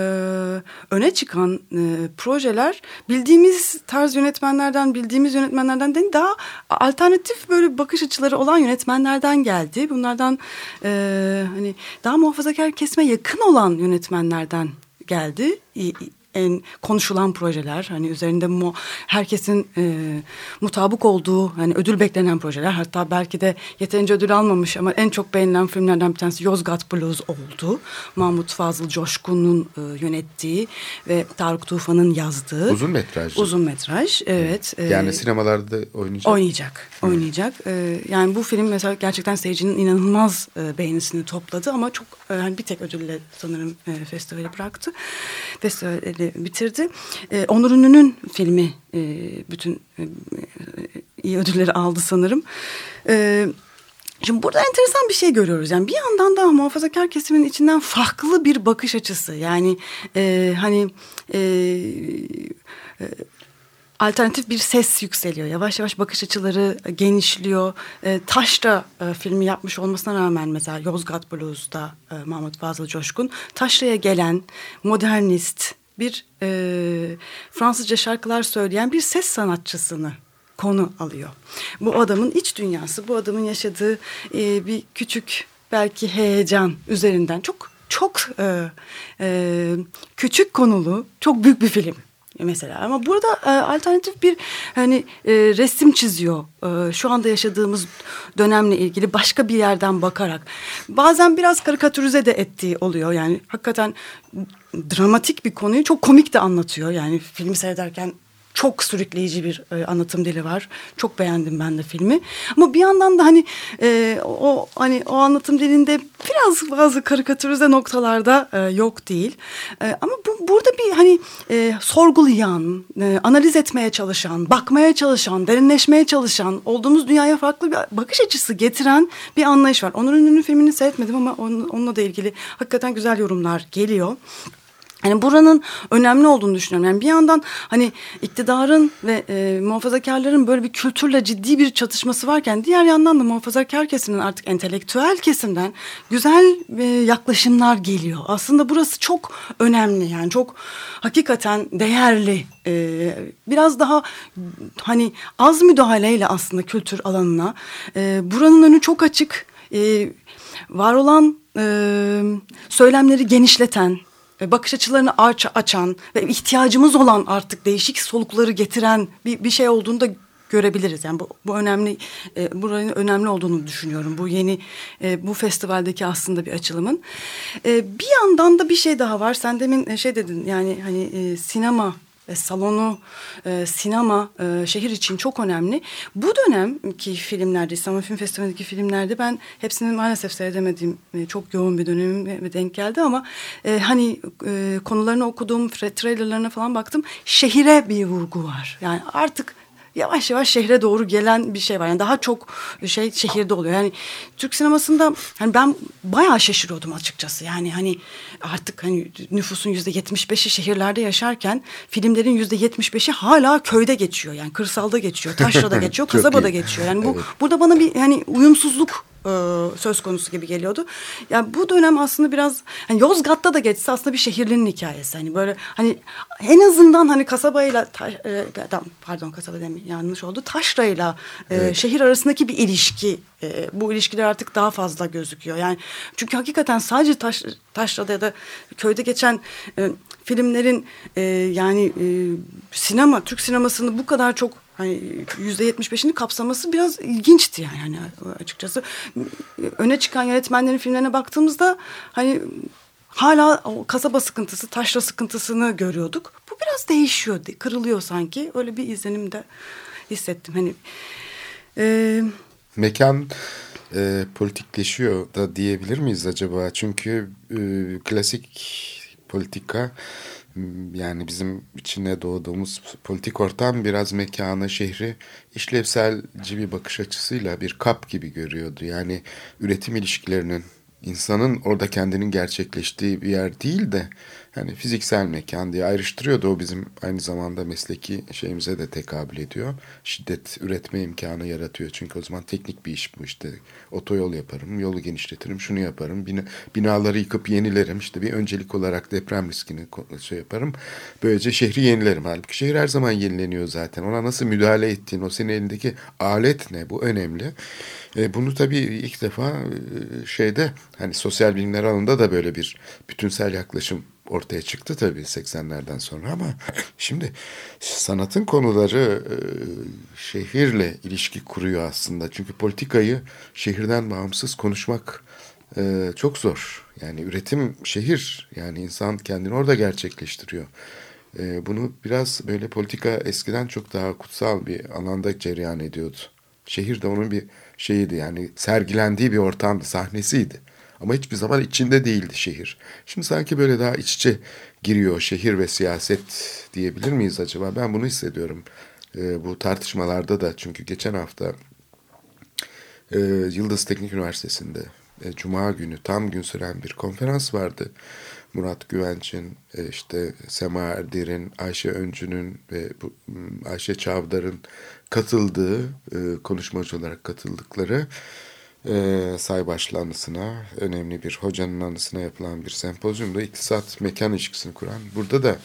öne çıkan e, projeler bildiğimiz tarz yönetmenlerden, bildiğimiz yönetmenlerden değil daha alternatif böyle bakış açıları olan yönetmenlerden geldi. Bunlardan e, hani daha muhafazakar kesme yakın olan yönetmenlerden geldi en konuşulan projeler hani üzerinde mu, herkesin e, mutabık olduğu hani ödül beklenen projeler hatta belki de yeterince ödül almamış ama en çok beğenilen filmlerden bir tanesi Yozgat Blues oldu. Mahmut Fazıl Coşkun'un e, yönettiği ve Tarık Tufan'ın yazdığı. Uzun metraj. Uzun metraj evet. E, yani sinemalarda oynayacak. Oynayacak. Hı. Oynayacak. E, yani bu film mesela gerçekten seyircinin inanılmaz e, beğenisini topladı ama çok e, yani bir tek ödülle sanırım e, festivali bıraktı. Festivali bitirdi. E, Onur Ünlü'nün filmi e, bütün e, iyi ödülleri aldı sanırım. E, Şimdi burada enteresan bir şey görüyoruz. Yani bir yandan da muhafazakar kesimin içinden farklı bir bakış açısı. Yani e, hani e, e, alternatif bir ses yükseliyor. Yavaş yavaş bakış açıları genişliyor. E, Taş da e, filmi yapmış olmasına rağmen mesela Yozgat Blues'da e, Mahmut Fazıl Coşkun Taşra'ya gelen modernist bir e, Fransızca şarkılar söyleyen bir ses sanatçısını konu alıyor. Bu adamın iç dünyası, bu adamın yaşadığı e, bir küçük belki heyecan üzerinden çok çok e, e, küçük konulu, çok büyük bir film mesela. Ama burada e, alternatif bir hani e, resim çiziyor. E, şu anda yaşadığımız dönemle ilgili başka bir yerden bakarak. Bazen biraz karikatürize de ettiği oluyor. Yani hakikaten dramatik bir konuyu çok komik de anlatıyor. Yani filmi seyrederken çok sürükleyici bir e, anlatım dili var. Çok beğendim ben de filmi. Ama bir yandan da hani e, o hani o anlatım dilinde biraz bazı karikatürize noktalarda e, yok değil. E, ama bu burada bir hani e, sorgulayan, e, analiz etmeye çalışan, bakmaya çalışan, derinleşmeye çalışan, olduğumuz dünyaya farklı bir bakış açısı getiren bir anlayış var. Onur Ünlü'nün filmini seyretmedim ama onun, onunla da ilgili hakikaten güzel yorumlar geliyor. Yani buranın önemli olduğunu düşünüyorum. Yani bir yandan hani iktidarın ve e, muhafazakarların böyle bir kültürle ciddi bir çatışması varken diğer yandan da muhafazakar kesimin artık entelektüel kesimden güzel e, yaklaşımlar geliyor. Aslında burası çok önemli yani çok hakikaten değerli. E, biraz daha hani az müdahaleyle aslında kültür alanına e, buranın önü çok açık. E, var olan e, söylemleri genişleten bakış açılarını aç, açan ve ihtiyacımız olan artık değişik solukları getiren bir, bir şey olduğunu da görebiliriz. Yani bu, bu önemli, e, buranın önemli olduğunu düşünüyorum. Bu yeni, e, bu festivaldeki aslında bir açılımın. E, bir yandan da bir şey daha var. Sen demin şey dedin yani hani e, sinema salonu, e, sinema e, şehir için çok önemli. Bu dönemki filmlerde, İstanbul Film Festivali'ndeki filmlerde ben hepsini maalesef seyredemediğim e, çok yoğun bir dönemime denk geldi ama hani konularını okuduğum trailerlarına falan baktım. Şehire bir vurgu var. Yani artık yavaş yavaş şehre doğru gelen bir şey var. Yani daha çok şey şehirde oluyor. Yani Türk sinemasında hani ben bayağı şaşırıyordum açıkçası. Yani hani artık hani nüfusun yüzde yetmiş beşi şehirlerde yaşarken filmlerin yüzde yetmiş beşi hala köyde geçiyor. Yani kırsalda geçiyor, taşrada geçiyor, kasabada geçiyor. Yani bu evet. burada bana bir yani uyumsuzluk e, söz konusu gibi geliyordu. Yani bu dönem aslında biraz hani Yozgat'ta da geçse aslında bir şehirlinin hikayesi. Hani böyle hani en azından hani kasabayla e, pardon kasaba demeyeyim yanlış oldu. Taşra'yla e, evet. şehir arasındaki bir ilişki e, bu ilişkiler artık daha fazla gözüküyor. Yani çünkü hakikaten sadece taş, Taşra'da ya da köyde geçen e, filmlerin e, yani e, sinema Türk sinemasını bu kadar çok hani yüzde yetmiş beşini kapsaması biraz ilginçti yani hani açıkçası. Öne çıkan yönetmenlerin filmlerine baktığımızda hani hala o kasaba sıkıntısı taşra sıkıntısını görüyorduk. Bu biraz değişiyor kırılıyor sanki. Öyle bir izlenim de hissettim. Hani e, mekan e, politikleşiyor da diyebilir miyiz acaba? Çünkü e, klasik politika yani bizim içine doğduğumuz politik ortam biraz mekanı, şehri işlevselci bir bakış açısıyla bir kap gibi görüyordu. Yani üretim ilişkilerinin insanın orada kendinin gerçekleştiği bir yer değil de hani fiziksel mekan diye ayrıştırıyordu. O bizim aynı zamanda mesleki şeyimize de tekabül ediyor. Şiddet üretme imkanı yaratıyor. Çünkü o zaman teknik bir iş bu işte. Otoyol yaparım, yolu genişletirim, şunu yaparım. Bina, binaları yıkıp yenilerim. İşte bir öncelik olarak deprem riskini şey yaparım. Böylece şehri yenilerim. Halbuki şehir her zaman yenileniyor zaten. Ona nasıl müdahale ettiğin, o senin elindeki alet ne bu önemli. E, bunu tabii ilk defa e, şeyde hani sosyal bilimler alanında da böyle bir bütünsel yaklaşım ortaya çıktı tabii 80'lerden sonra ama şimdi sanatın konuları e, şehirle ilişki kuruyor aslında. Çünkü politikayı şehirden bağımsız konuşmak e, çok zor. Yani üretim şehir yani insan kendini orada gerçekleştiriyor. E, bunu biraz böyle politika eskiden çok daha kutsal bir alanda cereyan ediyordu. Şehir de onun bir şeyiydi yani sergilendiği bir ortamdı, sahnesiydi. Ama hiçbir zaman içinde değildi şehir. Şimdi sanki böyle daha iç içe giriyor şehir ve siyaset diyebilir miyiz acaba? Ben bunu hissediyorum. E, bu tartışmalarda da çünkü geçen hafta e, Yıldız Teknik Üniversitesi'nde e, Cuma günü tam gün süren bir konferans vardı. Murat Güvenç'in, e, işte Sema Erdir'in, Ayşe Öncü'nün ve bu, Ayşe Çavdar'ın katıldığı, e, konuşmacı olarak katıldıkları e, Saybaşlı anısına, önemli bir hocanın anısına yapılan bir sempozyumda iktisat mekan ilişkisini kuran. Burada da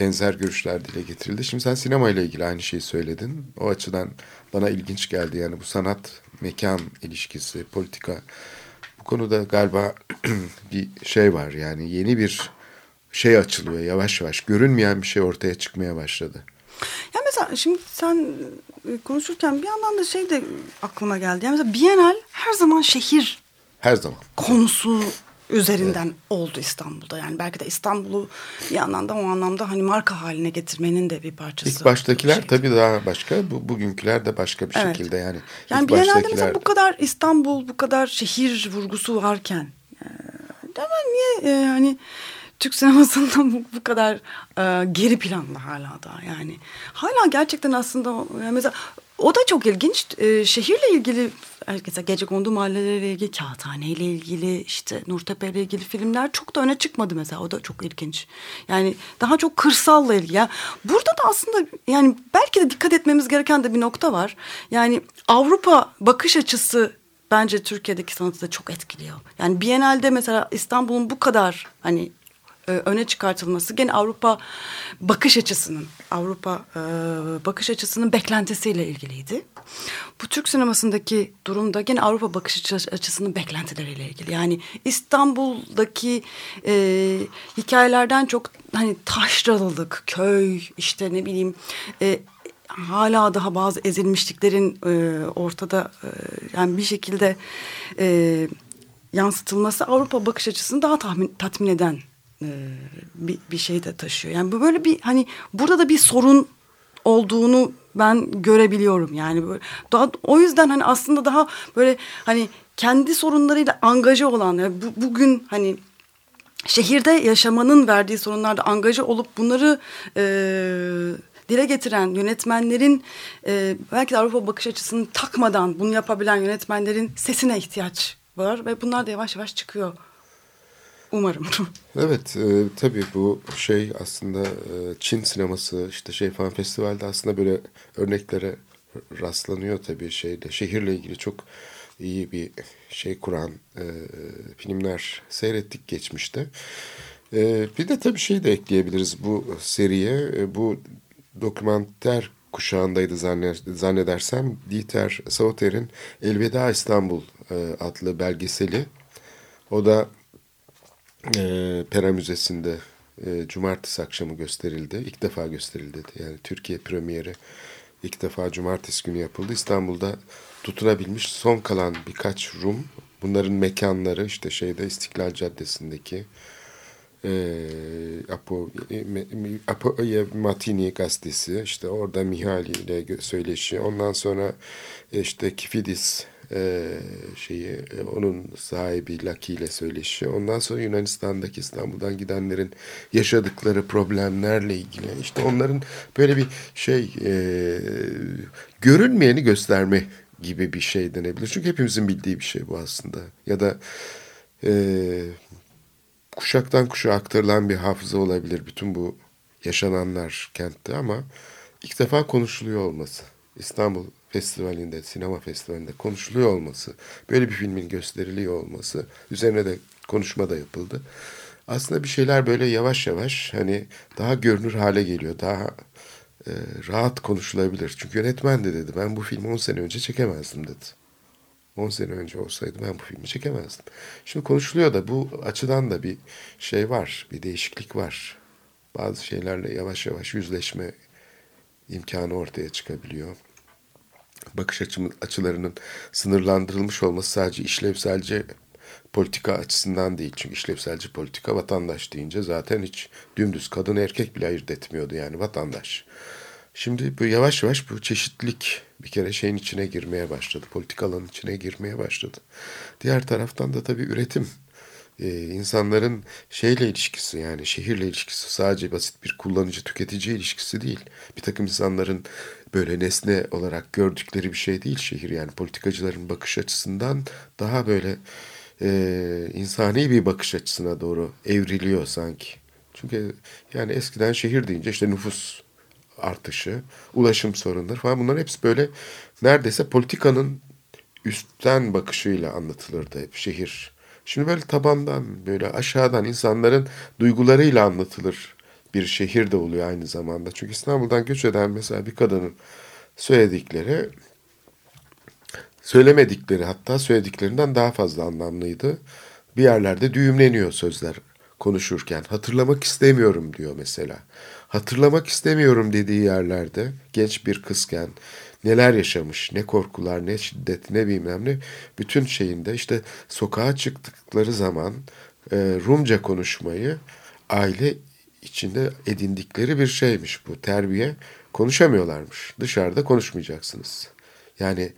benzer görüşler dile getirildi. Şimdi sen sinema ile ilgili aynı şeyi söyledin. O açıdan bana ilginç geldi. Yani bu sanat mekan ilişkisi, politika bu konuda galiba bir şey var. Yani yeni bir şey açılıyor yavaş yavaş. Görünmeyen bir şey ortaya çıkmaya başladı. Ya mesela şimdi sen konuşurken bir yandan da şey de aklıma geldi. Yani mesela Bienal her zaman şehir her zaman konusu üzerinden evet. oldu İstanbul'da. Yani belki de İstanbul'u bir yandan da o anlamda hani marka haline getirmenin de bir parçası. İlk baştakiler şey. tabii daha başka. Bu, bugünküler de başka bir evet. şekilde yani. Yani İlk Biennale'de mesela bu kadar İstanbul, bu kadar şehir vurgusu varken e, niye e, hani Türk sinemasında bu, bu kadar e, geri planda hala da yani. Hala gerçekten aslında mesela o da çok ilginç. E, şehirle ilgili herkese gece kondu mahalleleriyle ilgili, Kağıthane ile ilgili, işte Nurtepe ile ilgili filmler çok da öne çıkmadı mesela. O da çok ilginç. Yani daha çok kırsalla ilgili. Yani burada da aslında yani belki de dikkat etmemiz gereken de bir nokta var. Yani Avrupa bakış açısı bence Türkiye'deki sanatı da çok etkiliyor. Yani Biennale'de mesela İstanbul'un bu kadar hani e, öne çıkartılması gene Avrupa bakış açısının Avrupa e, bakış açısının beklentisiyle ilgiliydi. Bu Türk sinemasındaki durumda gene Avrupa bakış açısının beklentileriyle ilgili. Yani İstanbul'daki e, hikayelerden çok hani taşralılık, köy, işte ne bileyim e, hala daha bazı ezilmişliklerin e, ortada e, yani bir şekilde e, yansıtılması Avrupa bakış açısını daha tahmin, tatmin eden e, bir, bir şey de taşıyor. Yani bu böyle bir hani burada da bir sorun olduğunu ben görebiliyorum yani böyle daha o yüzden hani aslında daha böyle hani kendi sorunlarıyla angaje olan yani bu, bugün hani şehirde yaşamanın verdiği sorunlarda angaje olup bunları e, dile getiren yönetmenlerin e, belki de Avrupa bakış açısını takmadan bunu yapabilen yönetmenlerin sesine ihtiyaç var ve bunlar da yavaş yavaş çıkıyor. Umarım. Evet e, tabii bu şey aslında e, Çin sineması işte şey falan festivalde aslında böyle örneklere rastlanıyor tabii şeyde şehirle ilgili çok iyi bir şey kuran e, filmler seyrettik geçmişte. E, bir de tabii şey de ekleyebiliriz bu seriye. E, bu dokümanter kuşağındaydı zannedersem Dieter Sauter'in Elveda İstanbul e, adlı belgeseli. O da e, Pera Müzesi'nde e, cumartesi akşamı gösterildi. İlk defa gösterildi. Yani Türkiye premieri ilk defa cumartesi günü yapıldı. İstanbul'da tutunabilmiş son kalan birkaç Rum. Bunların mekanları işte şeyde İstiklal Caddesi'ndeki e, Apo, Apo Matini gazetesi işte orada Mihali ile söyleşi ondan sonra işte Kifidis e, şeyi e, onun sahibi Lucky ile söyleşi. Ondan sonra Yunanistan'daki İstanbul'dan gidenlerin yaşadıkları problemlerle ilgili işte onların böyle bir şey e, görünmeyeni gösterme gibi bir şey denebilir. Çünkü hepimizin bildiği bir şey bu aslında. Ya da e, kuşaktan kuşağa aktarılan bir hafıza olabilir bütün bu yaşananlar kentte ama ilk defa konuşuluyor olması. İstanbul festivalinde, sinema festivalinde konuşuluyor olması, böyle bir filmin gösteriliyor olması, üzerine de konuşma da yapıldı. Aslında bir şeyler böyle yavaş yavaş hani daha görünür hale geliyor, daha e, rahat konuşulabilir. Çünkü yönetmen de dedi ben bu filmi 10 sene önce çekemezdim dedi. 10 sene önce olsaydı ben bu filmi çekemezdim. Şimdi konuşuluyor da bu açıdan da bir şey var, bir değişiklik var. Bazı şeylerle yavaş yavaş yüzleşme imkanı ortaya çıkabiliyor bakış açım, açılarının sınırlandırılmış olması sadece işlevselce politika açısından değil. Çünkü işlevselci politika vatandaş deyince zaten hiç dümdüz kadın erkek bile ayırt etmiyordu yani vatandaş. Şimdi bu yavaş yavaş bu çeşitlilik bir kere şeyin içine girmeye başladı. Politikaların içine girmeye başladı. Diğer taraftan da tabii üretim e, insanların şeyle ilişkisi yani şehirle ilişkisi sadece basit bir kullanıcı tüketici ilişkisi değil. Bir takım insanların böyle nesne olarak gördükleri bir şey değil şehir yani politikacıların bakış açısından daha böyle e, insani bir bakış açısına doğru evriliyor sanki. Çünkü yani eskiden şehir deyince işte nüfus artışı, ulaşım sorunları falan bunlar hepsi böyle neredeyse politikanın üstten bakışıyla anlatılırdı hep şehir. Şimdi böyle tabandan, böyle aşağıdan insanların duygularıyla anlatılır bir şehir de oluyor aynı zamanda. Çünkü İstanbul'dan göç eden mesela bir kadının söyledikleri söylemedikleri hatta söylediklerinden daha fazla anlamlıydı. Bir yerlerde düğümleniyor sözler konuşurken. Hatırlamak istemiyorum diyor mesela. Hatırlamak istemiyorum dediği yerlerde genç bir kızken neler yaşamış, ne korkular, ne şiddet, ne bilmem ne bütün şeyinde işte sokağa çıktıkları zaman e, Rumca konuşmayı aile içinde edindikleri bir şeymiş bu terbiye. Konuşamıyorlarmış. Dışarıda konuşmayacaksınız. Yani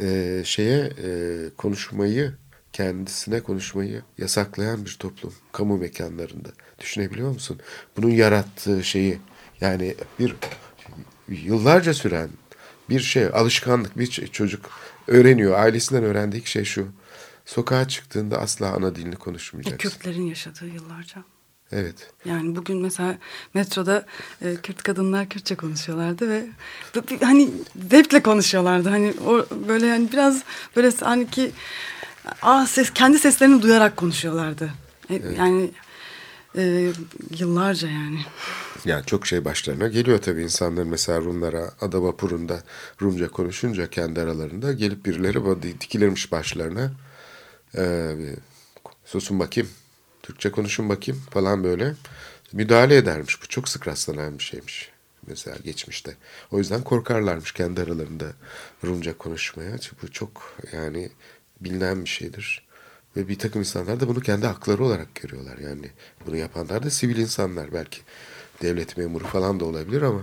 e, şeye e, konuşmayı kendisine konuşmayı yasaklayan bir toplum kamu mekanlarında. Düşünebiliyor musun? Bunun yarattığı şeyi yani bir yıllarca süren bir şey alışkanlık bir ç- çocuk öğreniyor. Ailesinden öğrendiği şey şu. Sokağa çıktığında asla ana dilini E, konuşmayacaksın. Kürtlerin yaşadığı yıllarca. Evet. Yani bugün mesela metroda e, Kürt kadınlar Kürtçe konuşuyorlardı ve hani zevkle konuşuyorlardı. Hani o böyle yani biraz böyle sanki ah ses kendi seslerini duyarak konuşuyorlardı. E, Yani e, yıllarca yani. Yani çok şey başlarına geliyor tabii insanların mesela Rumlara ada vapurunda Rumca konuşunca kendi aralarında gelip birileri dikilirmiş başlarına. Ee, susun bakayım, Türkçe konuşun bakayım falan böyle müdahale edermiş. Bu çok sık rastlanan bir şeymiş mesela geçmişte. O yüzden korkarlarmış kendi aralarında Rumca konuşmaya. Bu çok yani bilinen bir şeydir. Ve bir takım insanlar da bunu kendi hakları olarak görüyorlar. Yani bunu yapanlar da sivil insanlar belki. Devlet memuru falan da olabilir ama.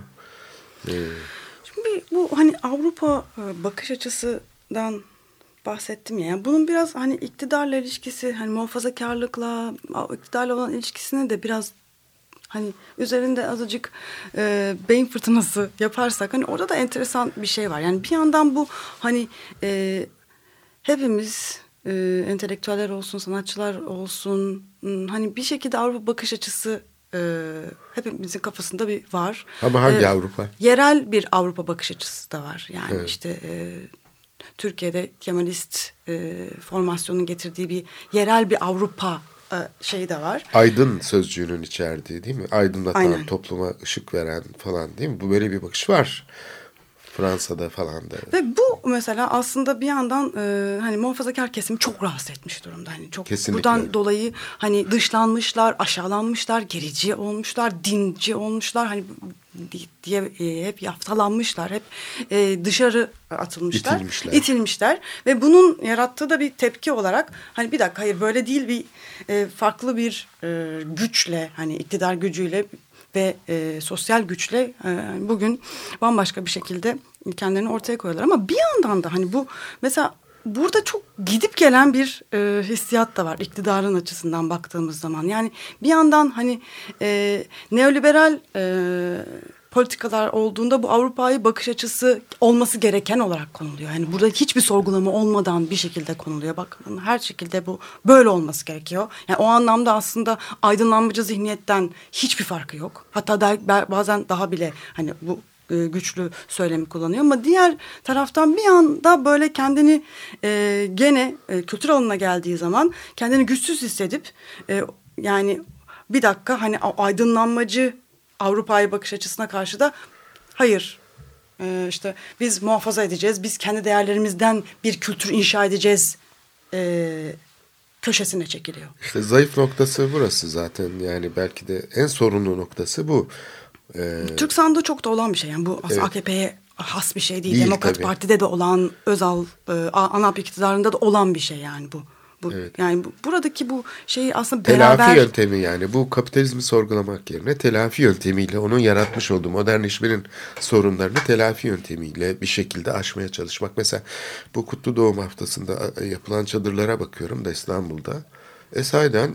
e, Şimdi bu hani Avrupa e, bakış açısından bahsettim ya. Yani bunun biraz hani iktidarla ilişkisi, hani muhafazakarlıkla, iktidarla olan ilişkisini de biraz hani üzerinde azıcık e, beyin fırtınası yaparsak hani orada da enteresan bir şey var. Yani bir yandan bu hani e, hepimiz e, entelektüeller olsun, sanatçılar olsun hmm, hani bir şekilde Avrupa bakış açısı e, hepimizin kafasında bir var. Ama hangi E, Avrupa? Yerel bir Avrupa bakış açısı da var. Yani Evet. işte e, Türkiye'de Kemalist e, formasyonun getirdiği bir yerel bir Avrupa e, şeyi de var. Aydın sözcüğünün içerdiği değil mi? Aydınlatan, Aynen. topluma ışık veren falan değil mi? Bu böyle bir bakış var. Fransa'da falan da. Ve bu mesela aslında bir yandan e, hani muhafazakar kesimi çok rahatsız etmiş durumda. Hani çok Kesinlikle. buradan dolayı hani dışlanmışlar, aşağılanmışlar, gerici olmuşlar, dinci olmuşlar. Hani di- diye e, hep yaftalanmışlar, hep e, dışarı atılmışlar, İtilmişler. itilmişler ve bunun yarattığı da bir tepki olarak hani bir dakika hayır böyle değil bir e, farklı bir e, güçle hani iktidar gücüyle ve e, sosyal güçle e, bugün bambaşka bir şekilde kendilerini ortaya koyuyorlar. Ama bir yandan da hani bu mesela burada çok gidip gelen bir e, hissiyat da var iktidarın açısından baktığımız zaman. Yani bir yandan hani e, neoliberal e, politikalar olduğunda bu Avrupa'yı bakış açısı olması gereken olarak konuluyor. Yani burada hiçbir sorgulama olmadan bir şekilde konuluyor. Bak her şekilde bu böyle olması gerekiyor. Yani o anlamda aslında aydınlanmacı zihniyetten hiçbir farkı yok. Hatta da, bazen daha bile hani bu e, güçlü söylemi kullanıyor ama diğer taraftan bir anda böyle kendini e, gene e, kültür alanına geldiği zaman kendini güçsüz hissedip e, yani bir dakika hani aydınlanmacı Avrupa'ya bakış açısına karşı da hayır e, işte biz muhafaza edeceğiz biz kendi değerlerimizden bir kültür inşa edeceğiz e, köşesine çekiliyor. İşte zayıf noktası burası zaten. Yani belki de en sorunlu noktası bu. Ee, Türk sandığı çok da olan bir şey. Yani bu Evet. AKP'ye has bir şey değil. Değil, Demokrat tabii. Parti'de de olan, Özal, e, ANAP iktidarında da olan bir şey yani bu. Bu Evet. Yani bu, buradaki bu şeyi aslında telafi beraber... yöntemi yani bu kapitalizmi sorgulamak yerine telafi yöntemiyle onun yaratmış olduğu modernleşmenin sorunlarını telafi yöntemiyle bir şekilde aşmaya çalışmak. Mesela bu Kutlu Doğum haftasında yapılan çadırlara bakıyorum da İstanbul'da. E sahiden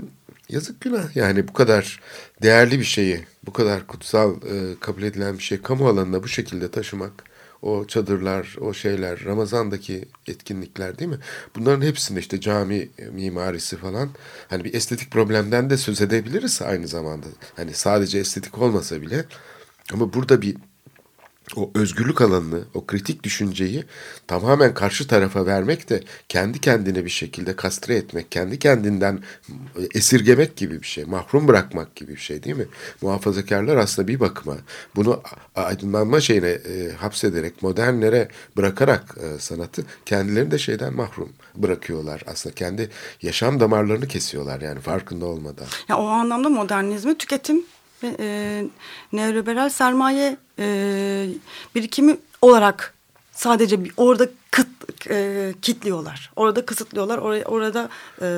yazık günah yani bu kadar değerli bir şeyi, bu kadar kutsal e, kabul edilen bir şey kamu alanına bu şekilde taşımak o çadırlar, o şeyler, Ramazan'daki etkinlikler değil mi? Bunların hepsinde işte cami mimarisi falan. Hani bir estetik problemden de söz edebiliriz aynı zamanda. Hani sadece estetik olmasa bile. Ama burada bir o özgürlük alanını, o kritik düşünceyi tamamen karşı tarafa vermek de kendi kendine bir şekilde kastre etmek, kendi kendinden esirgemek gibi bir şey, mahrum bırakmak gibi bir şey değil mi? Muhafazakarlar aslında bir bakıma bunu aydınlanma şeyine e, hapsederek, modernlere bırakarak e, sanatı kendilerini de şeyden mahrum bırakıyorlar. Aslında kendi yaşam damarlarını kesiyorlar yani farkında olmadan. Yani o anlamda modernizmi tüketim ve e, neoliberal sermaye e, birikimi olarak sadece orada kıt, e, kitliyorlar. Orada kısıtlıyorlar. Oraya, orada e,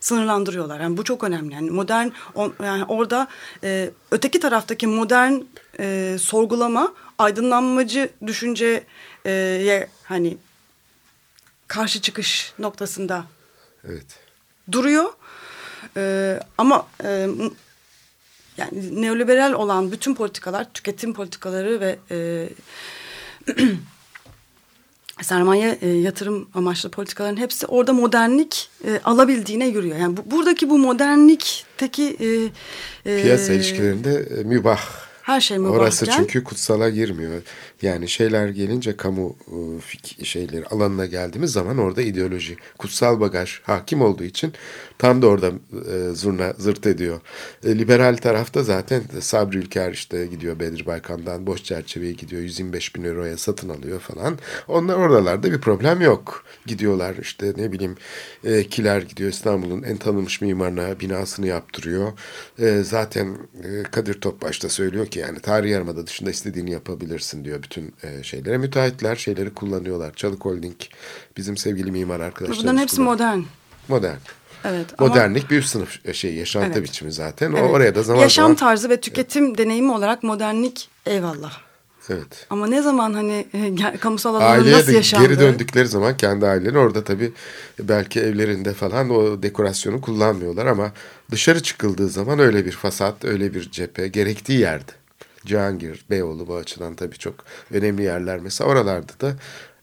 sınırlandırıyorlar. Yani bu çok önemli. Yani modern on, yani orada e, öteki taraftaki modern e, sorgulama aydınlanmacı düşünceye hani karşı çıkış noktasında Evet. duruyor. Ee, ama e, yani neoliberal olan bütün politikalar, tüketim politikaları ve e, sermaye e, yatırım amaçlı politikaların hepsi orada modernlik e, alabildiğine yürüyor. Yani bu, buradaki bu modernlikteki e, e, piyasa ilişkilerinde e, mübah her şey mübahken. Orası çünkü kutsala girmiyor. Yani şeyler gelince kamu e, şeyleri alanına geldiğimiz zaman orada ideoloji, kutsal bagaj hakim olduğu için tam da orada e, zurna zırt ediyor. E, liberal tarafta zaten Sabri Ülker işte gidiyor Bedir Baykan'dan boş çerçeveye gidiyor 125 bin euroya satın alıyor falan. Onlar oralarda bir problem yok. Gidiyorlar işte ne bileyim Kiler gidiyor İstanbul'un en tanınmış mimarına binasını yaptırıyor. Zaten Kadir Topbaş da söylüyor ki yani tarih yarımada dışında istediğini yapabilirsin diyor bütün e, şeylere. Müteahhitler şeyleri kullanıyorlar. Çalık Holding bizim sevgili mimar arkadaşlarımız. Bunların hepsi modern. Modern. Evet. Modernlik ama, bir sınıf şey yaşantı evet. biçimi zaten. O evet. oraya da zaman Yaşam zaman... tarzı ve tüketim evet. deneyimi olarak modernlik eyvallah. Evet. Ama ne zaman hani kamusal alanın Aileye nasıl yaşandığı. geri döndükleri zaman kendi aileleri orada tabii belki evlerinde falan o dekorasyonu kullanmıyorlar ama dışarı çıkıldığı zaman öyle bir fasat, öyle bir cephe gerektiği yerde. Cihangir, Beyoğlu bu açıdan tabii çok önemli yerler. Mesela oralarda da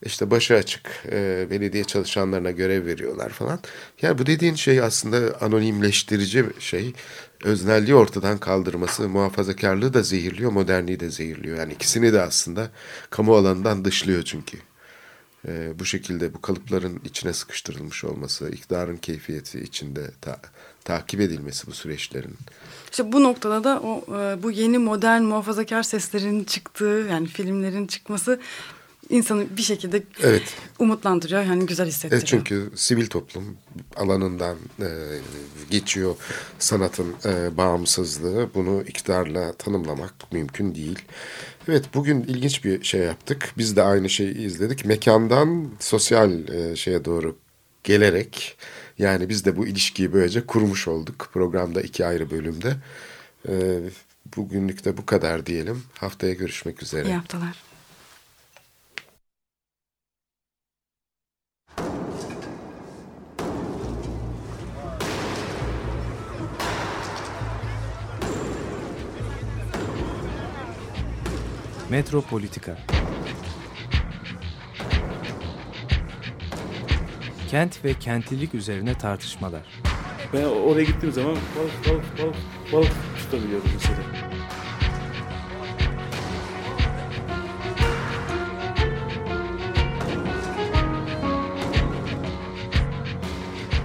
işte başı açık e, belediye çalışanlarına görev veriyorlar falan. Yani bu dediğin şey aslında anonimleştirici şey. Öznelliği ortadan kaldırması, muhafazakarlığı da zehirliyor, modernliği de zehirliyor. Yani ikisini de aslında kamu alanından dışlıyor çünkü. E, bu şekilde bu kalıpların içine sıkıştırılmış olması, iktidarın keyfiyeti içinde ta, takip edilmesi bu süreçlerin. İşte bu noktada da o bu yeni modern muhafazakar seslerin çıktığı yani filmlerin çıkması insanı bir şekilde evet. umutlandırıyor. Yani güzel hissettiriyor. Evet, çünkü sivil toplum alanından e, geçiyor sanatın e, bağımsızlığı. Bunu iktidarla tanımlamak mümkün değil. Evet bugün ilginç bir şey yaptık. Biz de aynı şeyi izledik. Mekandan sosyal e, şeye doğru gelerek yani biz de bu ilişkiyi böylece kurmuş olduk programda iki ayrı bölümde. E, bugünlük de bu kadar diyelim. Haftaya görüşmek üzere. İyi haftalar. Metropolitika Kent ve kentlilik üzerine tartışmalar. Ben oraya gittiğim zaman balık balık balık balık tutabiliyorum mesela.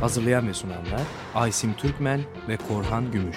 Hazırlayan ve sunanlar Aysim Türkmen ve Korhan Gümüş.